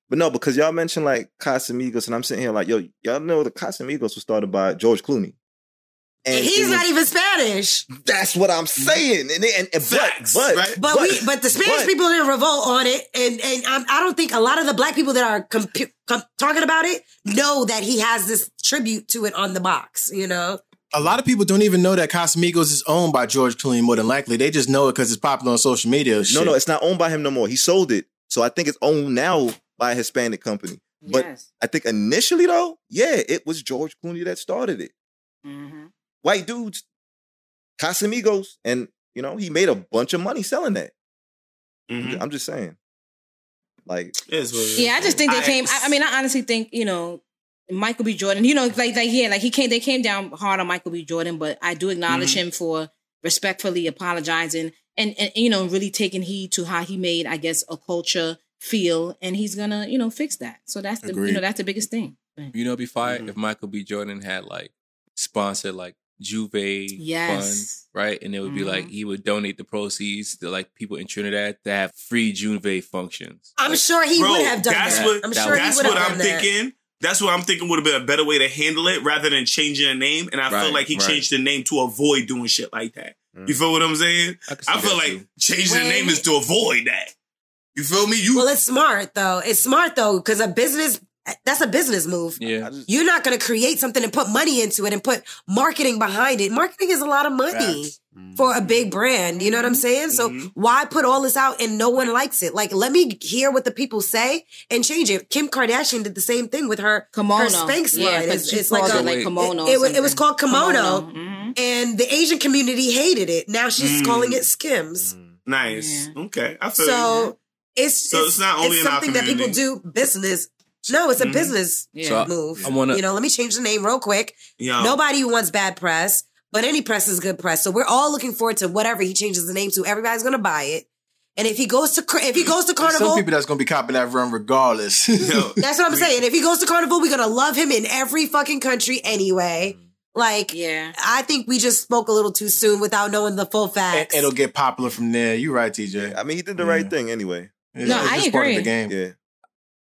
But no, because y'all mentioned like Casamigos, and I'm sitting here like, yo, y'all know the Casamigos was started by George Clooney. And it he's was- not even Spanish. That's what I'm saying. And, and, and Facts, but, but, right? But, we, but the Spanish but- people didn't revolt on it, and and um, I don't think a lot of the black people that are compu- com- talking about it know that he has this tribute to it on the box. You know, a lot of people don't even know that Casamigos is owned by George Clooney. More than likely, they just know it because it's popular on social media. No, Shit. no, it's not owned by him no more. He sold it. So I think it's owned now by a Hispanic company. But yes. I think initially though, yeah, it was George Clooney that started it. Mhm. White dudes, Casamigos, and you know, he made a bunch of money selling that. Mhm. I'm just saying. Like, It is what it is. Yeah, I just think they I- came. I, I mean, I honestly think you know Michael B. Jordan. You know, like like yeah, like he came. They came down hard on Michael B. Jordan, but I do acknowledge Mm-hmm. him for respectfully apologizing and, and you know really taking heed to how he made, I guess, a culture feel, and he's gonna you know fix that. So that's the you know that's the biggest thing. You know, it'd be fire Mm-hmm. if Michael B. Jordan had like sponsored like J'ouvert Yes. Fund, right? And it would be like Mhm. he would donate the proceeds to like people in Trinidad to have free J'ouvert functions. I'm sure he Bro, would have done that's that. What, I'm that sure he that's would what done I'm that. thinking. That's what I'm thinking would have been a better way to handle it rather than changing a name. And I feel like he right. changed the name to avoid doing shit like that. You feel what I'm saying? I, I feel like too. changing the name is to avoid that. You feel me? You Well, it's smart though. It's smart though because a business that's a business move. yeah. Just You're not going to create something and put money into it and put marketing behind it. Marketing is a lot of money Facts. for a big brand. You know what I'm saying? So Mhm. why put all this out and no one likes it? Like, let me hear what the people say and change it. Kim Kardashian did the same thing with her Kimono, Her Spanx yeah, line. 'cause It's, it's like a it like kimono. It, it, was- it was called kimono, Mhm. and the Asian community hated it. Now she's Mm. calling it Skims. nice. Yeah. Okay. I feel you. So it's So it's not only in our something that people do business. No, it's a Mhm. business Yeah. So move. I wanna- you know, let me change the name real quick. Yo, Nobody wants bad press, but any press is good press. So we're all looking forward to whatever he changes the name to. Everybody's gonna buy it. And if he goes to if he goes to There's Carnival, some people that's gonna be copping that run regardless. yo, that's what I'm saying. If he goes to Carnival, we're gonna love him in every fucking country anyway. Like, Yeah. I think we just spoke a little too soon without knowing the full it, facts. it'll get popular from there. You're right, TJ. I mean, he did the Yeah. right thing anyway. It's, No, it's I just part of the game. Yeah.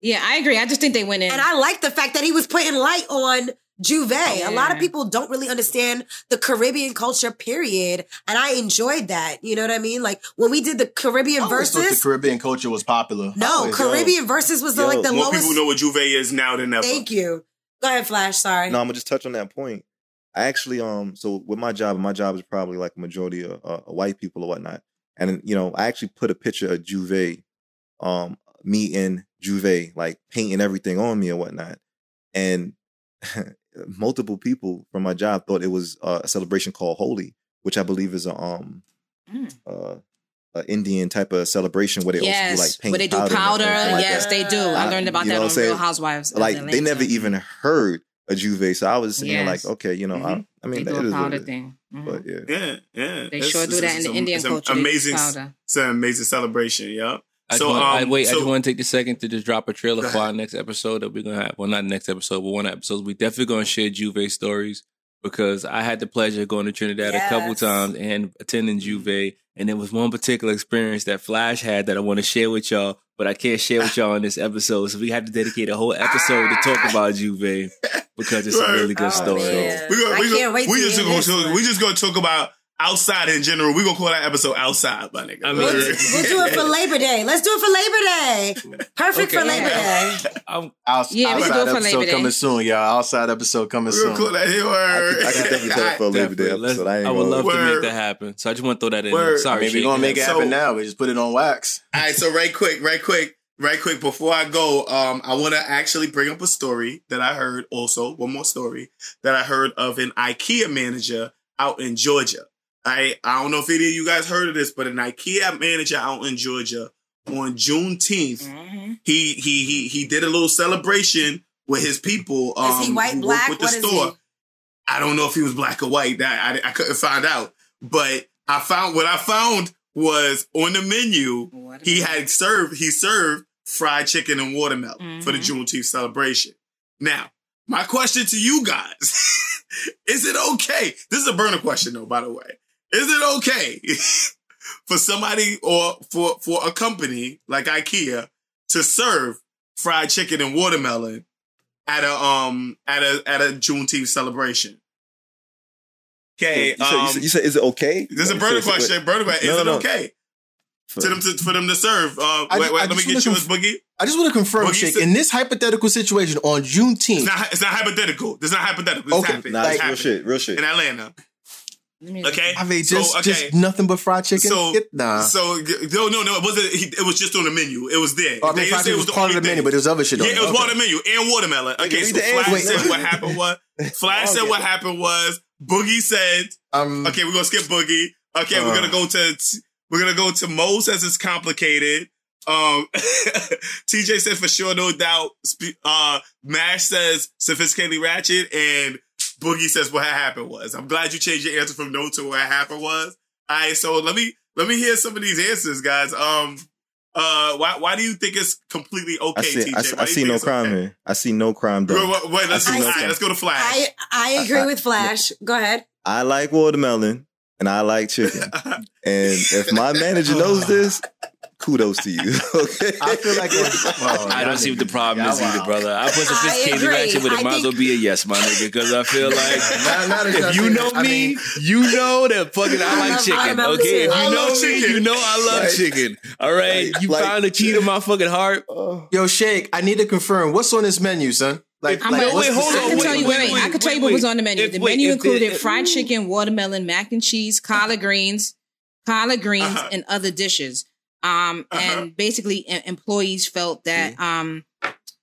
Yeah, I agree. I just think they went in. And I like the fact that he was putting light on J'ouvert. A lot of people don't really understand the Caribbean culture, period. And I enjoyed that. You know what I mean? Like when we did the Caribbean I always verses. the Caribbean culture was popular. no, Always, yo. Caribbean verses was the, like the more lowest. people know what J'ouvert is now than ever. Thank you. Go ahead, Flash. Sorry. No, I'm gonna just touch on that point. I actually, um, so with my job, my job is probably like a majority of uh, white people or whatnot, and you know, I actually put a picture of J'ouvert, um, me in J'ouvert, like painting everything on me and whatnot, and multiple people from my job thought it was uh, a celebration called Holi, which I believe is a um, Mm. uh, a Indian type of celebration where they yes, also do like paint where they do powder. and powder. like yes, that. they do. I Uh, learned about you know that what on I'm saying? Real Housewives. Like they never even heard a J'ouvert, so I was sitting there like, okay, you know, I, Mhm. I mean, They that do a is powder it is. thing. Mhm. But yeah, Yeah, yeah. They It's- sure do it's- that in it's the a- Indian it's culture. Amazing, it's an amazing celebration. Yeah. I So, just want, I, um, wait, I just want to take the second to just drop a trailer for our next episode that we're gonna have. Well, not next episode, but one episode. We definitely gonna share J'ouvert stories because I had the pleasure of going to Trinidad a couple times and attending J'ouvert, and there was one particular experience that Flash had that I want to share with y'all, but I can't share with y'all in this episode. So we have to dedicate a whole episode to talk about J'ouvert because it's a really good Oh, story. man. We gonna, I can't gonna, wait we just gonna talk, we just gonna talk about outside in general. We're gonna call that episode outside, my nigga. I mean- We'll, we'll do it for Labor Day. Let's do it for Labor Day. Perfect for Okay. Labor Day. I'm, Outs- Yeah, we can outside do it for episode Labor Day. coming soon, y'all. Outside episode coming We gonna soon. call that here I word. could, I could definitely tell it for Labor Day episode. I, ain't I would gonna- love to make that happen. So I just want to throw that in. Word. Sorry, mean, we're gonna make it So- happen now. We just put it on wax. All right, so right quick, right quick, right quick. Before I go, um, I want to actually bring up a story that I heard. Also, one more story that I heard of an IKEA manager out in Georgia. I I don't know if any of you guys heard of this, but an IKEA manager out in Georgia on Juneteenth, Mhm. he he he he did a little celebration with his people. Um, Is he white, black? With the What store. he? I don't know if he was black or white. That I, I couldn't find out. But I found what I found was on the menu. He had served. He served fried chicken and watermelon for the Juneteenth celebration. Now, my question to you guys: Is it okay? This is a burner question, though. By the way, is it okay for somebody or for for a company like IKEA to serve fried chicken and watermelon at a um at a at a Juneteenth celebration? Okay, You said, you, um, said, you said, is it okay? this is a You burner question. Burner question. Is No, it no. okay For- to them to, for them to serve? Uh, I wait, wait, I let me just get wanna you conf- a boogie. I just want to confirm, Boogie Shake, said- in this hypothetical situation on It's Juneteenth, not. It's not hypothetical. It's not hypothetical. This Okay, happened. Nah, This it's real happened shit. Real shit. in Atlanta. Okay. I mean, So, just, okay. just nothing but fried chicken. So, Get- nah. so no, no, no. It wasn't. It was just on the menu. It was there. Oh, I mean, They didn't fried say chicken was part of the only menu, thing. but there's other shit Yeah, it. it was Okay. part of the menu and watermelon. Okay, read so Flash answer. said what happened was Flash said what happened was Boogie said Um, Okay, we're gonna skip Boogie. Okay, we're Uh. gonna go to we're gonna go to Mo says it's complicated. Um, TJ said for sure, no doubt. Uh, Mash says sophisticatedly ratchet, and Boogie says what happened was. I'm glad you changed your answer from no to what happened was. All right, so let me let me hear some of these answers, guys. Um, uh, why why do you think it's completely okay, I see, TJ? I, see- I see no crime okay? here. I see no crime done. Wait, wait, wait, let's, I see no all right, crime. let's go to Flash. I I agree with Flash. Go ahead. I like watermelon and I like chicken. and if my manager knows this, kudos to you. Okay. I feel like oh, I don't see what the problem is either, brother. I put sophisticated agree. ratchet with it. I Might as well be a yes, my nigga, because I feel like Not- not if you know I me, mean- you know that fucking I I like chicken. watermelon Okay, if you know me, chicken. you know I love Like- chicken. All right, like- you like- found the key to my fucking heart. Yo, Shake, I need to confirm what's on this menu, son. Like, I'm like gonna- wait, hold on, I can wait, tell you. wait, Wait, wait. wait, I can tell wait, you what was on the menu. If- the wait, menu if included the- fried chicken, watermelon, mac and cheese, collard greens, collard greens, Uh-huh. and other dishes. Um, Uh-huh. and basically, em- employees felt that um,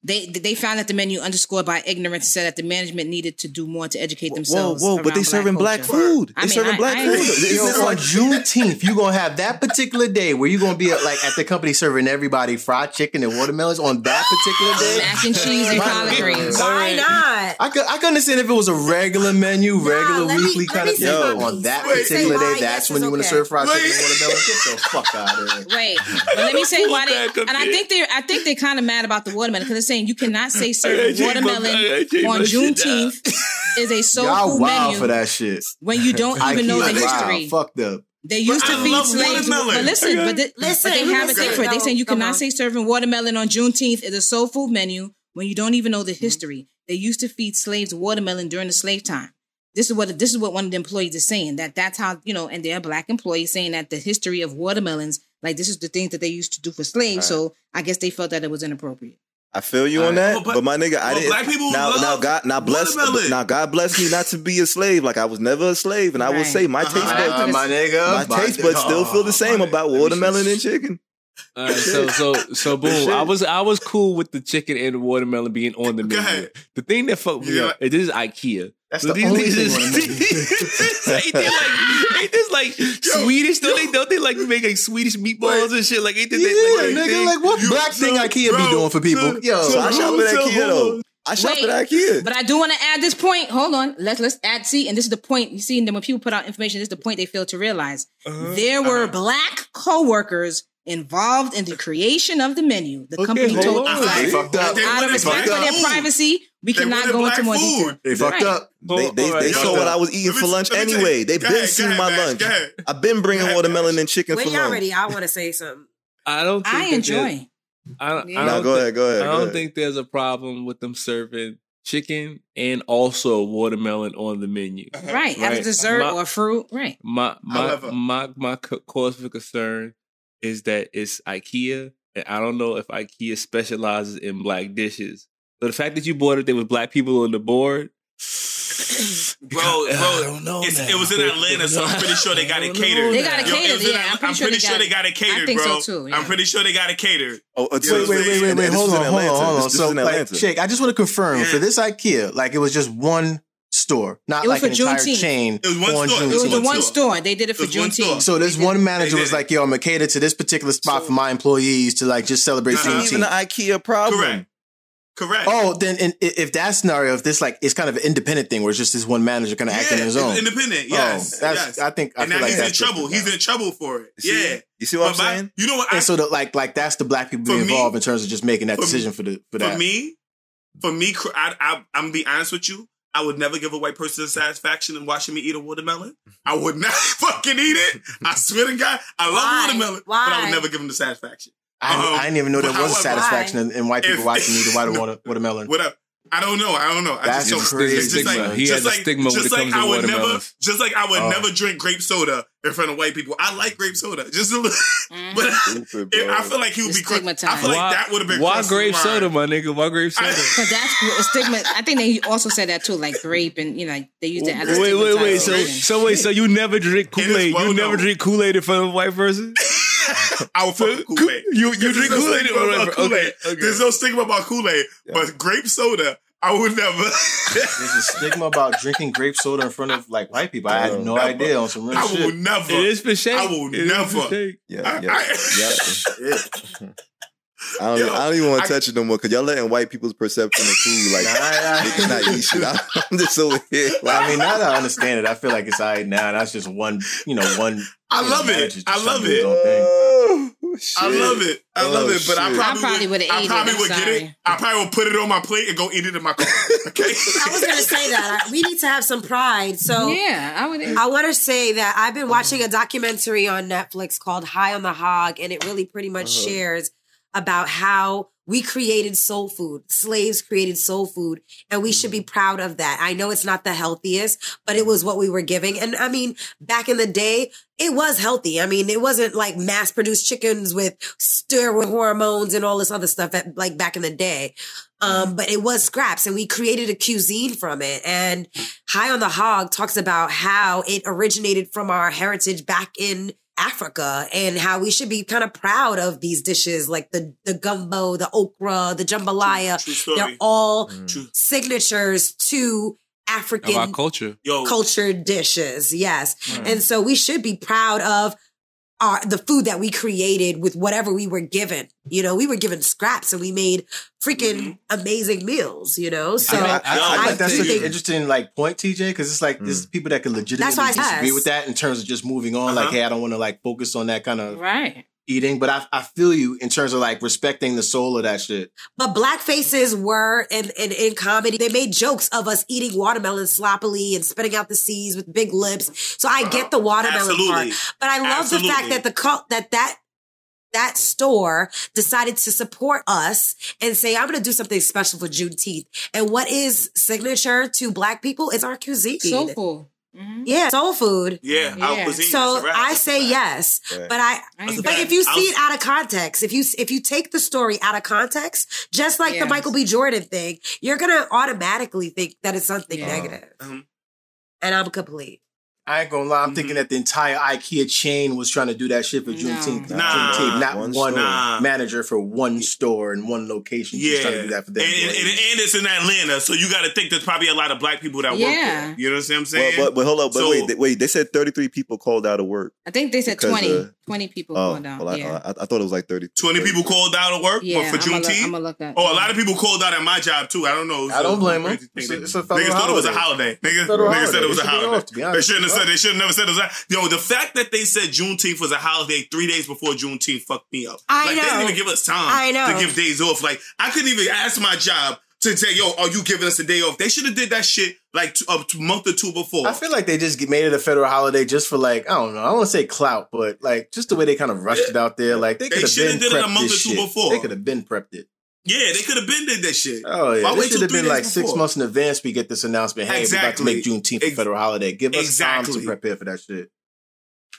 they they found that the menu underscored by ignorance said that the management needed to do more to educate Whoa, themselves. whoa, whoa! but they serving black culture. food. I They mean, serving I- black I food. agree. Is Yo, this on Juneteenth, you gonna have that particular day where you gonna be at, like at the company serving everybody fried chicken and watermelons on that particular day. Mac and cheese and collard greens. Why not? I could I could understand if it was a regular menu, regular let weekly let kind of thing. Yo. but on that Wait, particular day, that's yes when is you want to serve fried chicken and watermelons. Get the fuck out of here. Wait, but let me say why they. And I think they're. I think they're kind of mad about the watermelon because they're saying you cannot say I serve gotta change my- watermelon I gotta change on my shit down. Juneteenth is a soul Y'all food wild menu for that shit. when you don't even know the IKEA, wow, history. Fucked up. They used But to I feed love slaves. watermelon. But listen, but, the, Listen, but they have a listen. thing for it. They No, saying you come cannot on. say serving watermelon on Juneteenth is a soul food menu when you don't even know Mm-hmm. the history. They used to feed slaves watermelon during the slave time. This is what this is what one of the employees is saying that that's how you know, and they're black employees saying that the history of watermelons, like this is the things that they used to do for slaves. So I guess they felt that it was inappropriate. I feel you on that, Well, but, but- my nigga, I didn't. black people now, now God, now bless, watermelon. now God bless me not to be a slave. Like I was never a slave, and I will say my Uh-huh. taste buds, Uh, my nigga, my taste buds still feel the same Oh, about watermelon and chicken. All right, so so so boom. I was I was cool with the chicken and the watermelon being on the menu. The thing that fucked me Yeah. up, this is IKEA. That's So the these only niggas thing is- on ain't they like ain't this like Swedish? Don't they don't they like make like Swedish meatballs and shit? Like ain't they Yeah, like, nigga, like what You- black thing IKEA bro, be doing for people? so- Yo, So I shop at IKEA though. I shop Wait, at IKEA. But I do want to add this point. Hold on. Let's let's add. See, and this is the point. You see, and then when people put out information, this is the point they fail to realize. Uh-huh. There were black co-workers involved in the creation of the menu. The company told us they fucked up. Out of respect for their privacy, we They cannot go into more food. detail. They fucked Right. up. They, they, All they saw yo, what I was eating for lunch let me tell you- anyway. They've been ahead, seen my ahead, lunch. I've been bringing ahead, watermelon and chicken When for y'all lunch. ready, I want to say something. I don't. Think I enjoy. I don't. Yeah. I Nah, don't go thi- ahead, go ahead, I don't ahead. think there's a problem with them serving chicken and also watermelon on the menu. Right, as a dessert My- or fruit. Right. My my However- my my cause for concern is that it's IKEA, and I don't know if IKEA specializes in black dishes. So the fact that you bought it, there was black people on the board. Bro, bro, I don't know it was in Atlanta, so I'm pretty sure they got it catered. know They got it now. Yo, catered, yeah, Atla- I'm pretty I'm sure pretty they sure got they it. got it catered, I think bro. so too, yeah. I'm pretty sure they got it catered. Oh, uh, Wait, I'm wait, wait, wait, wait. Hold on, hold on, hold on. This- this So, like, Atlanta. Shake, I just want to confirm Yeah. for this IKEA, like it was just one store, not It was like for an entire Juneteenth. chain. It was one on store. It was the one store. store. They did it for It was one store. Juneteenth. So this one manager was like, "Yo, I'm gonna cater to this particular spot for my employees to like just celebrate Uh-huh. It's even an IKEA problem. Correct. Correct. Oh, then in, i- if that scenario, if this like it's kind of an independent thing where it's just this one manager kind of acting on his it's own. independent. Oh, Yes, that's- yes. I think- I and feel now like he's in that's trouble. different He's in trouble for it. You see- yeah. You see what I'm But my- saying? You know what? I, and so the, like like that's the black people For me- involved in terms of just making that for me- decision for the for that. for that. me, for me, cr- I, I, I'm gonna be honest with you. I would never give a white person satisfaction in watching me eat a watermelon. I would not fucking eat it. I swear to God, I love Why? watermelon, but I would never give them the satisfaction. I, Um, I didn't even know there was a however- satisfaction in, in white people If- watching me eat a water, water, watermelon. What up? I don't know. I don't know. I That's just, crazy. It's just Stigma. like, He just has a like, stigma when just it like to I would never, just like I would Oh. never drink grape soda in front of white people. I like grape soda, just a little, Mm-hmm. but Stupid, if- I feel like he would It's be. Cr- I stigmatized. feel like Why- that would have been. Why grape line. soda, my nigga? Why grape soda? Because that's a stigma. I think they also said that too, like grape and you know they used to add. wait, wait, wait. So, so wait. So you never drink Kool Aid? well You never known. drink Kool Aid in front of a white person? I would fuck Kool Aid. You you drink Kool Aid? about Kool Aid. Okay, okay. There's no stigma about Kool Aid, but grape soda, I would never. There's a stigma about drinking grape soda in front of like white people. I had no Never. idea on some real I shit. I will never. It is for shame. I will It is for never. shake. Yeah, I- yeah, I- yeah. I don't, Yo, I don't even want to touch it no more because y'all letting white people's perception of food like Nah, I- they cannot eat shit. I'm just over here. Well, I mean, now that I understand it, I feel like it's all right now. That's just one, you know, one. I love it. I love to do his it. own. Oh, I love it. I love Oh, it. But I probably, I probably would. would've I it, probably I'm would get it. I probably would put it on my plate and go eat it in my car. Okay. I was going to say that. We need to have some pride. So yeah, I would. I want to say that I've been watching a documentary on Netflix called High on the Hog, and it really pretty much Uh-huh. shares about how we created soul food. Slaves created soul food, and we should be proud of that. I know it's not the healthiest, but it was what we were giving. And I mean, back in the day, it was healthy. I mean, it wasn't like mass produced chickens with steroid hormones and all this other stuff that like back in the day. Um, but it was scraps and we created a cuisine from it. And High on the Hog talks about how it originated from our heritage back in Africa and how we should be kind of proud of these dishes like the, the gumbo, the okra, the jambalaya. True story. They're all mm. True. signatures to African Of our culture. Yo, cultured dishes. Yes. Mm. And so we should be proud of our the food that we created with whatever we were given. You know, we were given scraps and we made freaking amazing meals, you know? So I, I, I- I, I think that's such an interesting like point, TJ, because it's like there's people that can legitimately That's disagree with that in terms of just moving on. Like, Uh-huh. hey, I don't want to like focus on that kind of Right. Eating, but I, I feel you in terms of like respecting the soul of that shit. But black faces were in, in in comedy. They made jokes of us eating watermelon sloppily and spitting out the seeds with big lips. So I get the watermelon Absolutely. part. But I love the fact that the cult that that that store decided to support us and say, I'm going to do something special for Juneteenth. And what is signature to black people is our cuisine. Soulful. Mhm. Yeah, soul food. yeah, Yeah. cuisine. So that's a wrap. I say fact. yes, Right. but I, I ain't but if you I see was- it out of context, if you if you take the story out of context, just like the Michael B. Jordan thing, you're gonna automatically think that it's something Yeah. negative. Mhm. And I'm complete. I ain't gonna lie. I'm Mm-hmm. thinking that the entire IKEA chain was trying to do that shit for Juneteenth. Nah. Juneteenth, not One one. Nah. manager for one store and one location. Just Yeah, trying to do that for and, them. and, and, and it's in Atlanta, so you got to think there's probably a lot of black people that work Yeah. there. You know what I'm Well, saying? but, but hold up, but So- wait, they, wait. They said 33 people called out of work. I think they said 20. uh, 20 people Oh, called out. well, I, yeah. Uh, I, I thought it was like 30. 20 people called out of work Yeah, but for I'ma look- Juneteenth. I'ma look at- oh, a lot of people called out at my job too. I don't know. I don't blame them. thing. It's a- They- it's a federal Niggas thought it was a holiday. holiday. Niggas, Federal niggas said it was a holiday. It should be holiday. off, to be they shouldn't have said. They should have never said it was. A, yo, the fact that they said Juneteenth was a holiday three days before Juneteenth fucked me up. I like, They didn't even give us time I know. to give days off. Like I couldn't even ask my job to say, "Yo, are you giving us a day off?" They should have did that shit like a month or two before. I feel like they just made it a federal holiday just for like I don't know. I don't want to say clout, but like just the way they kind of rushed it out there. Like they They could have did it a month or two shit. before. They could have been prepped it. yeah, they could have been did that shit. Oh yeah, Why this should have been like six months in advance. We get this announcement. Hey, we're about to make Exactly. Juneteenth a federal holiday. Give us time Exactly. to prepare for that shit.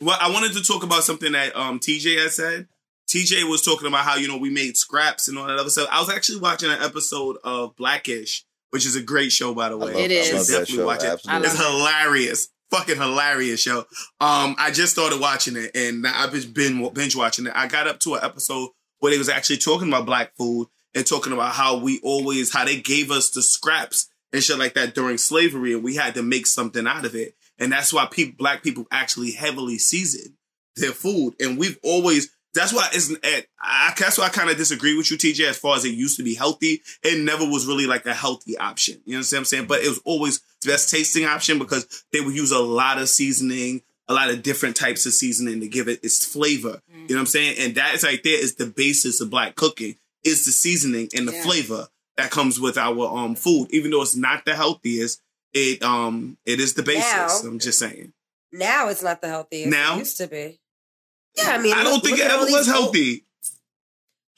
Well, I wanted to talk about something that um, TJ had said. TJ was talking about how you know we made scraps and all that other stuff. I was actually watching an episode of Blackish, which is a great show by the way. love- It is. I definitely show. watch it. Absolutely. It's hilarious, fucking hilarious show. Um, I just started watching it and I've been binge watching it. I got up to an episode where they was actually talking about black food and talking about how we always how they gave us the scraps and shit like that during slavery, and we had to make something out of it. And that's why people, black people, actually heavily season their food, and we've always. That's why it's. eh, I, that's why I kind of disagree with you, TJ. As far as it used to be healthy, it never was really like a healthy option. You know what I'm saying? But it was always the best tasting option because they would use a lot of seasoning, a lot of different types of seasoning to give it its flavor. You know what I'm saying? And that is right there is the basis of black cooking is the seasoning and the Yeah. flavor that comes with our um food. Even though it's not the healthiest, it um it is the basis. Now- I'm just saying. Now it's not the healthiest Now? it used to be. Yeah, I mean, I don't look- think look it ever was healthy.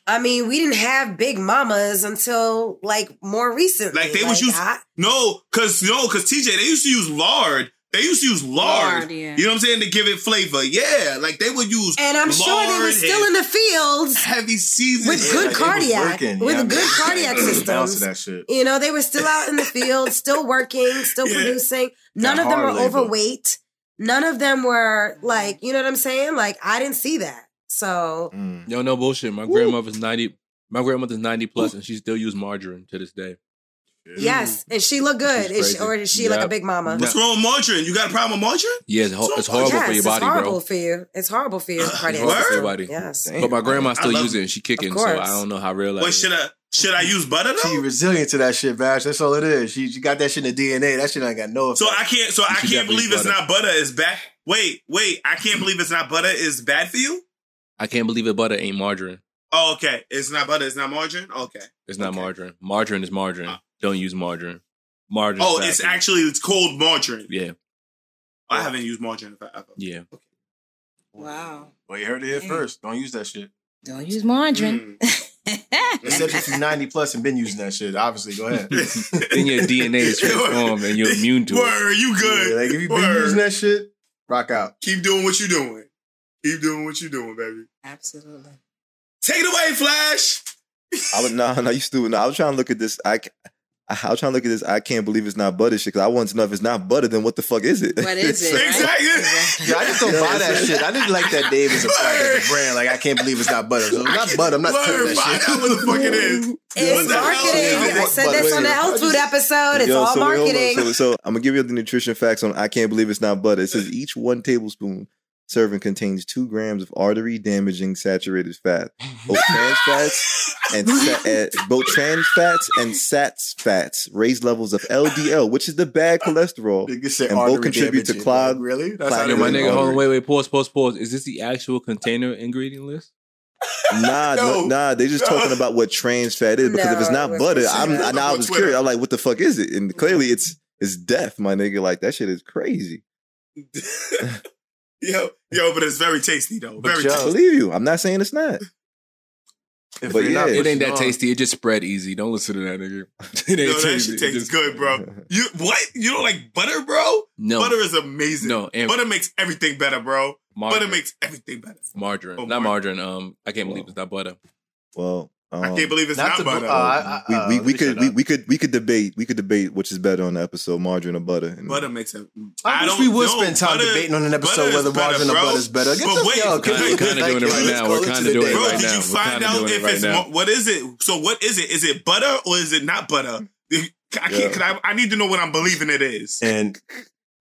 I mean, we didn't have big mamas until like more recently. Like they was used I- no, cause no, cause TJ they used to use lard. They used to use lard. Lard, yeah. You know what I'm saying to give it flavor. Yeah, like they would use and I'm sure they were still in the fields heavy season with good like, cardiac, with yeah, good man. cardiac Balance systems. that shit. You know, they were still out in the field, still working, still Yeah. producing. None That of them were hard labor. overweight. None of them were like, you know what I'm saying? Like, I didn't see that. So, Mm. Yo, no bullshit. My grandmother's ninety. My grandmother's ninety plus, and she still use margarine to this day. Yes. And she looked good. Is she, or is she like a big mama? What's wrong with margarine? You got a problem with margarine? Yeah, it's, ho- it's horrible yes, for your body, it's horrible bro. for you. It's horrible for your cardiac horrible for system. your body. Yes. But my grandma I still love uses it, and she kicking. Of So course. I don't know how real that What is. should I should I mm-hmm. use butter She though? resilient to that shit, Bash. That's all it is. She, she got that shit in the DNA. That shit ain't got no effect. So I can't. So I should can't definitely believe use it's butter. not butter. Is bad. Wait, wait. I can't believe it's not butter. Is bad for you? I can't believe it. Butter ain't margarine. Oh, okay. It's not butter. It's not margarine. Okay. It's not Okay. margarine. Margarine is margarine. Oh. Don't use margarine. Margarine. Oh, it's actually it's called margarine. Yeah, I haven't used margarine forever. yeah. Wow. well, you heard it here Dang. first. Don't use that shit. Don't use margarine. Mm. Except if you're 90 plus and been using that shit. Obviously, go ahead. then your DNA is transformed, and you're immune to it. Word, you good? Yeah, like if you've been Word. using that shit, rock out. Keep doing what you're doing. Keep doing what you're doing, baby. Absolutely. Take it away, Flash. I was no, no, you stupid. No, I was trying to look at this. I, I, I was trying to look at this. I can't believe it's not butter shit. Because I want to know if it's not butter, then what the fuck is it? What is it? right? Exactly. Yeah, I just don't buy that shit. I didn't like that Dave is a, like, as a brand. Like, I can't believe it's not butter. So it's not butter. I'm not touching Word, that shit. out what the fuck it is. What It's the marketing. I said this on the wait, health food episode. It's Yo, all so wait, marketing. So, so I'm gonna give you the nutrition facts on. I can't believe it's not butter. It says each one tablespoon serving contains two grams of artery damaging saturated fat, both trans fats and sa- uh, both trans fats and sats fats. Raised levels of LDL, which is the bad cholesterol, and both artery contribute to clog. Really? That's clog- how my nigga, really hold on, artery. wait, wait, pause, pause, pause. Is this the actual container ingredient list? Nah, no, No. nah. They just No. talking about what trans fat is because if it's not it butter, I'm. I, now I was Twitter. curious. I'm like, what the fuck is it? And clearly, it's it's death, my nigga. Like that shit is crazy. yo, yo, but it's very tasty though. But Very yo- I believe you. I'm not saying it's not. If But you're not It ain't that on- tasty. It just spread easy. Don't listen to that nigga. It ain't Yo, that tasty. shit tastes just- good, bro. You what? You don't like butter, bro? No, Butter is amazing. no, and Butter makes everything better, bro. margarine. Butter makes everything better. margarine, Oh, not margarine. margarine. Um, I can't believe it's not butter. Well, I can't believe it's not not, to- butter. uh, I- we, uh, we, we could we, we could we could debate we could debate which is better on the episode, margarine or butter. And butter makes it. I, wish we would know. spend time Butter- debating on an episode butter is whether better, margarine or butter is better. Get But wait, yo, can can we- we- Kinda like, doing it right let's now. We're kinda to the doing it Bro, right did now. you We're find kinda out doing it if right it's now. mo- what is it? So what is it? Is it butter or is it not butter? I can't. Yeah. I, I need to know what I'm believing it is. And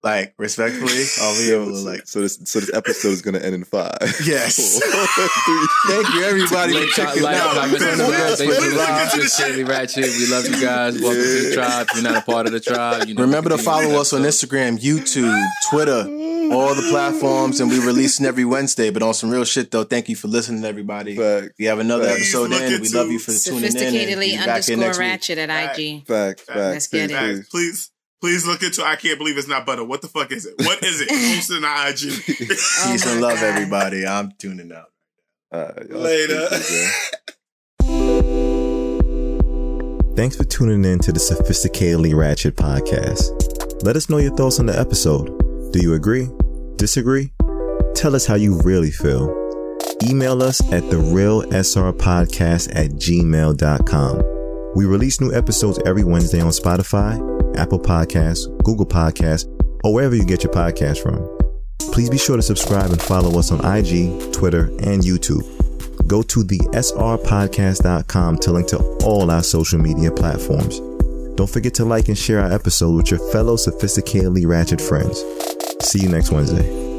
like respectfully, I'll be able to like. so this so this episode is gonna end in five. Yes. Thank you, everybody, for Like, checking like, out. comment, Turn the subscribe. best Thanks way for listening live. to this Daily Ratchet. We love you guys. Welcome to the tribe. If you're not a part of the tribe, you know, Remember to follow us on Instagram, YouTube, Twitter, all the platforms, and we releasing every Wednesday. But on some real shit though, thank you for listening, everybody. Fact, We have another Facts. episode in. look We love you for tuning in. and Sophisticatedly back here underscore next week. ratchet at IG. fact, fact. Let's get it. Guys, please, please look into. I can't believe it's not butter. What the fuck is it? What is it? Post it on IG. Peace Oh and love, oh God. everybody. I'm tuning out. Alright, y'all Later. Thanks for tuning in to the Sophisticatedly Ratchet podcast. Let us know your thoughts on the episode. Do you agree? Disagree? Tell us how you really feel. Email us at the real SR podcast at gmail.com. We release new episodes every Wednesday on Spotify, Apple Podcasts, Google Podcasts, or wherever you get your podcast from. Please be sure to subscribe and follow us on IG, Twitter, and YouTube. Go to the srpodcast.com to link to all our social media platforms. Don't forget to like and share our episode with your fellow sophisticatedly ratchet friends. See you next Wednesday.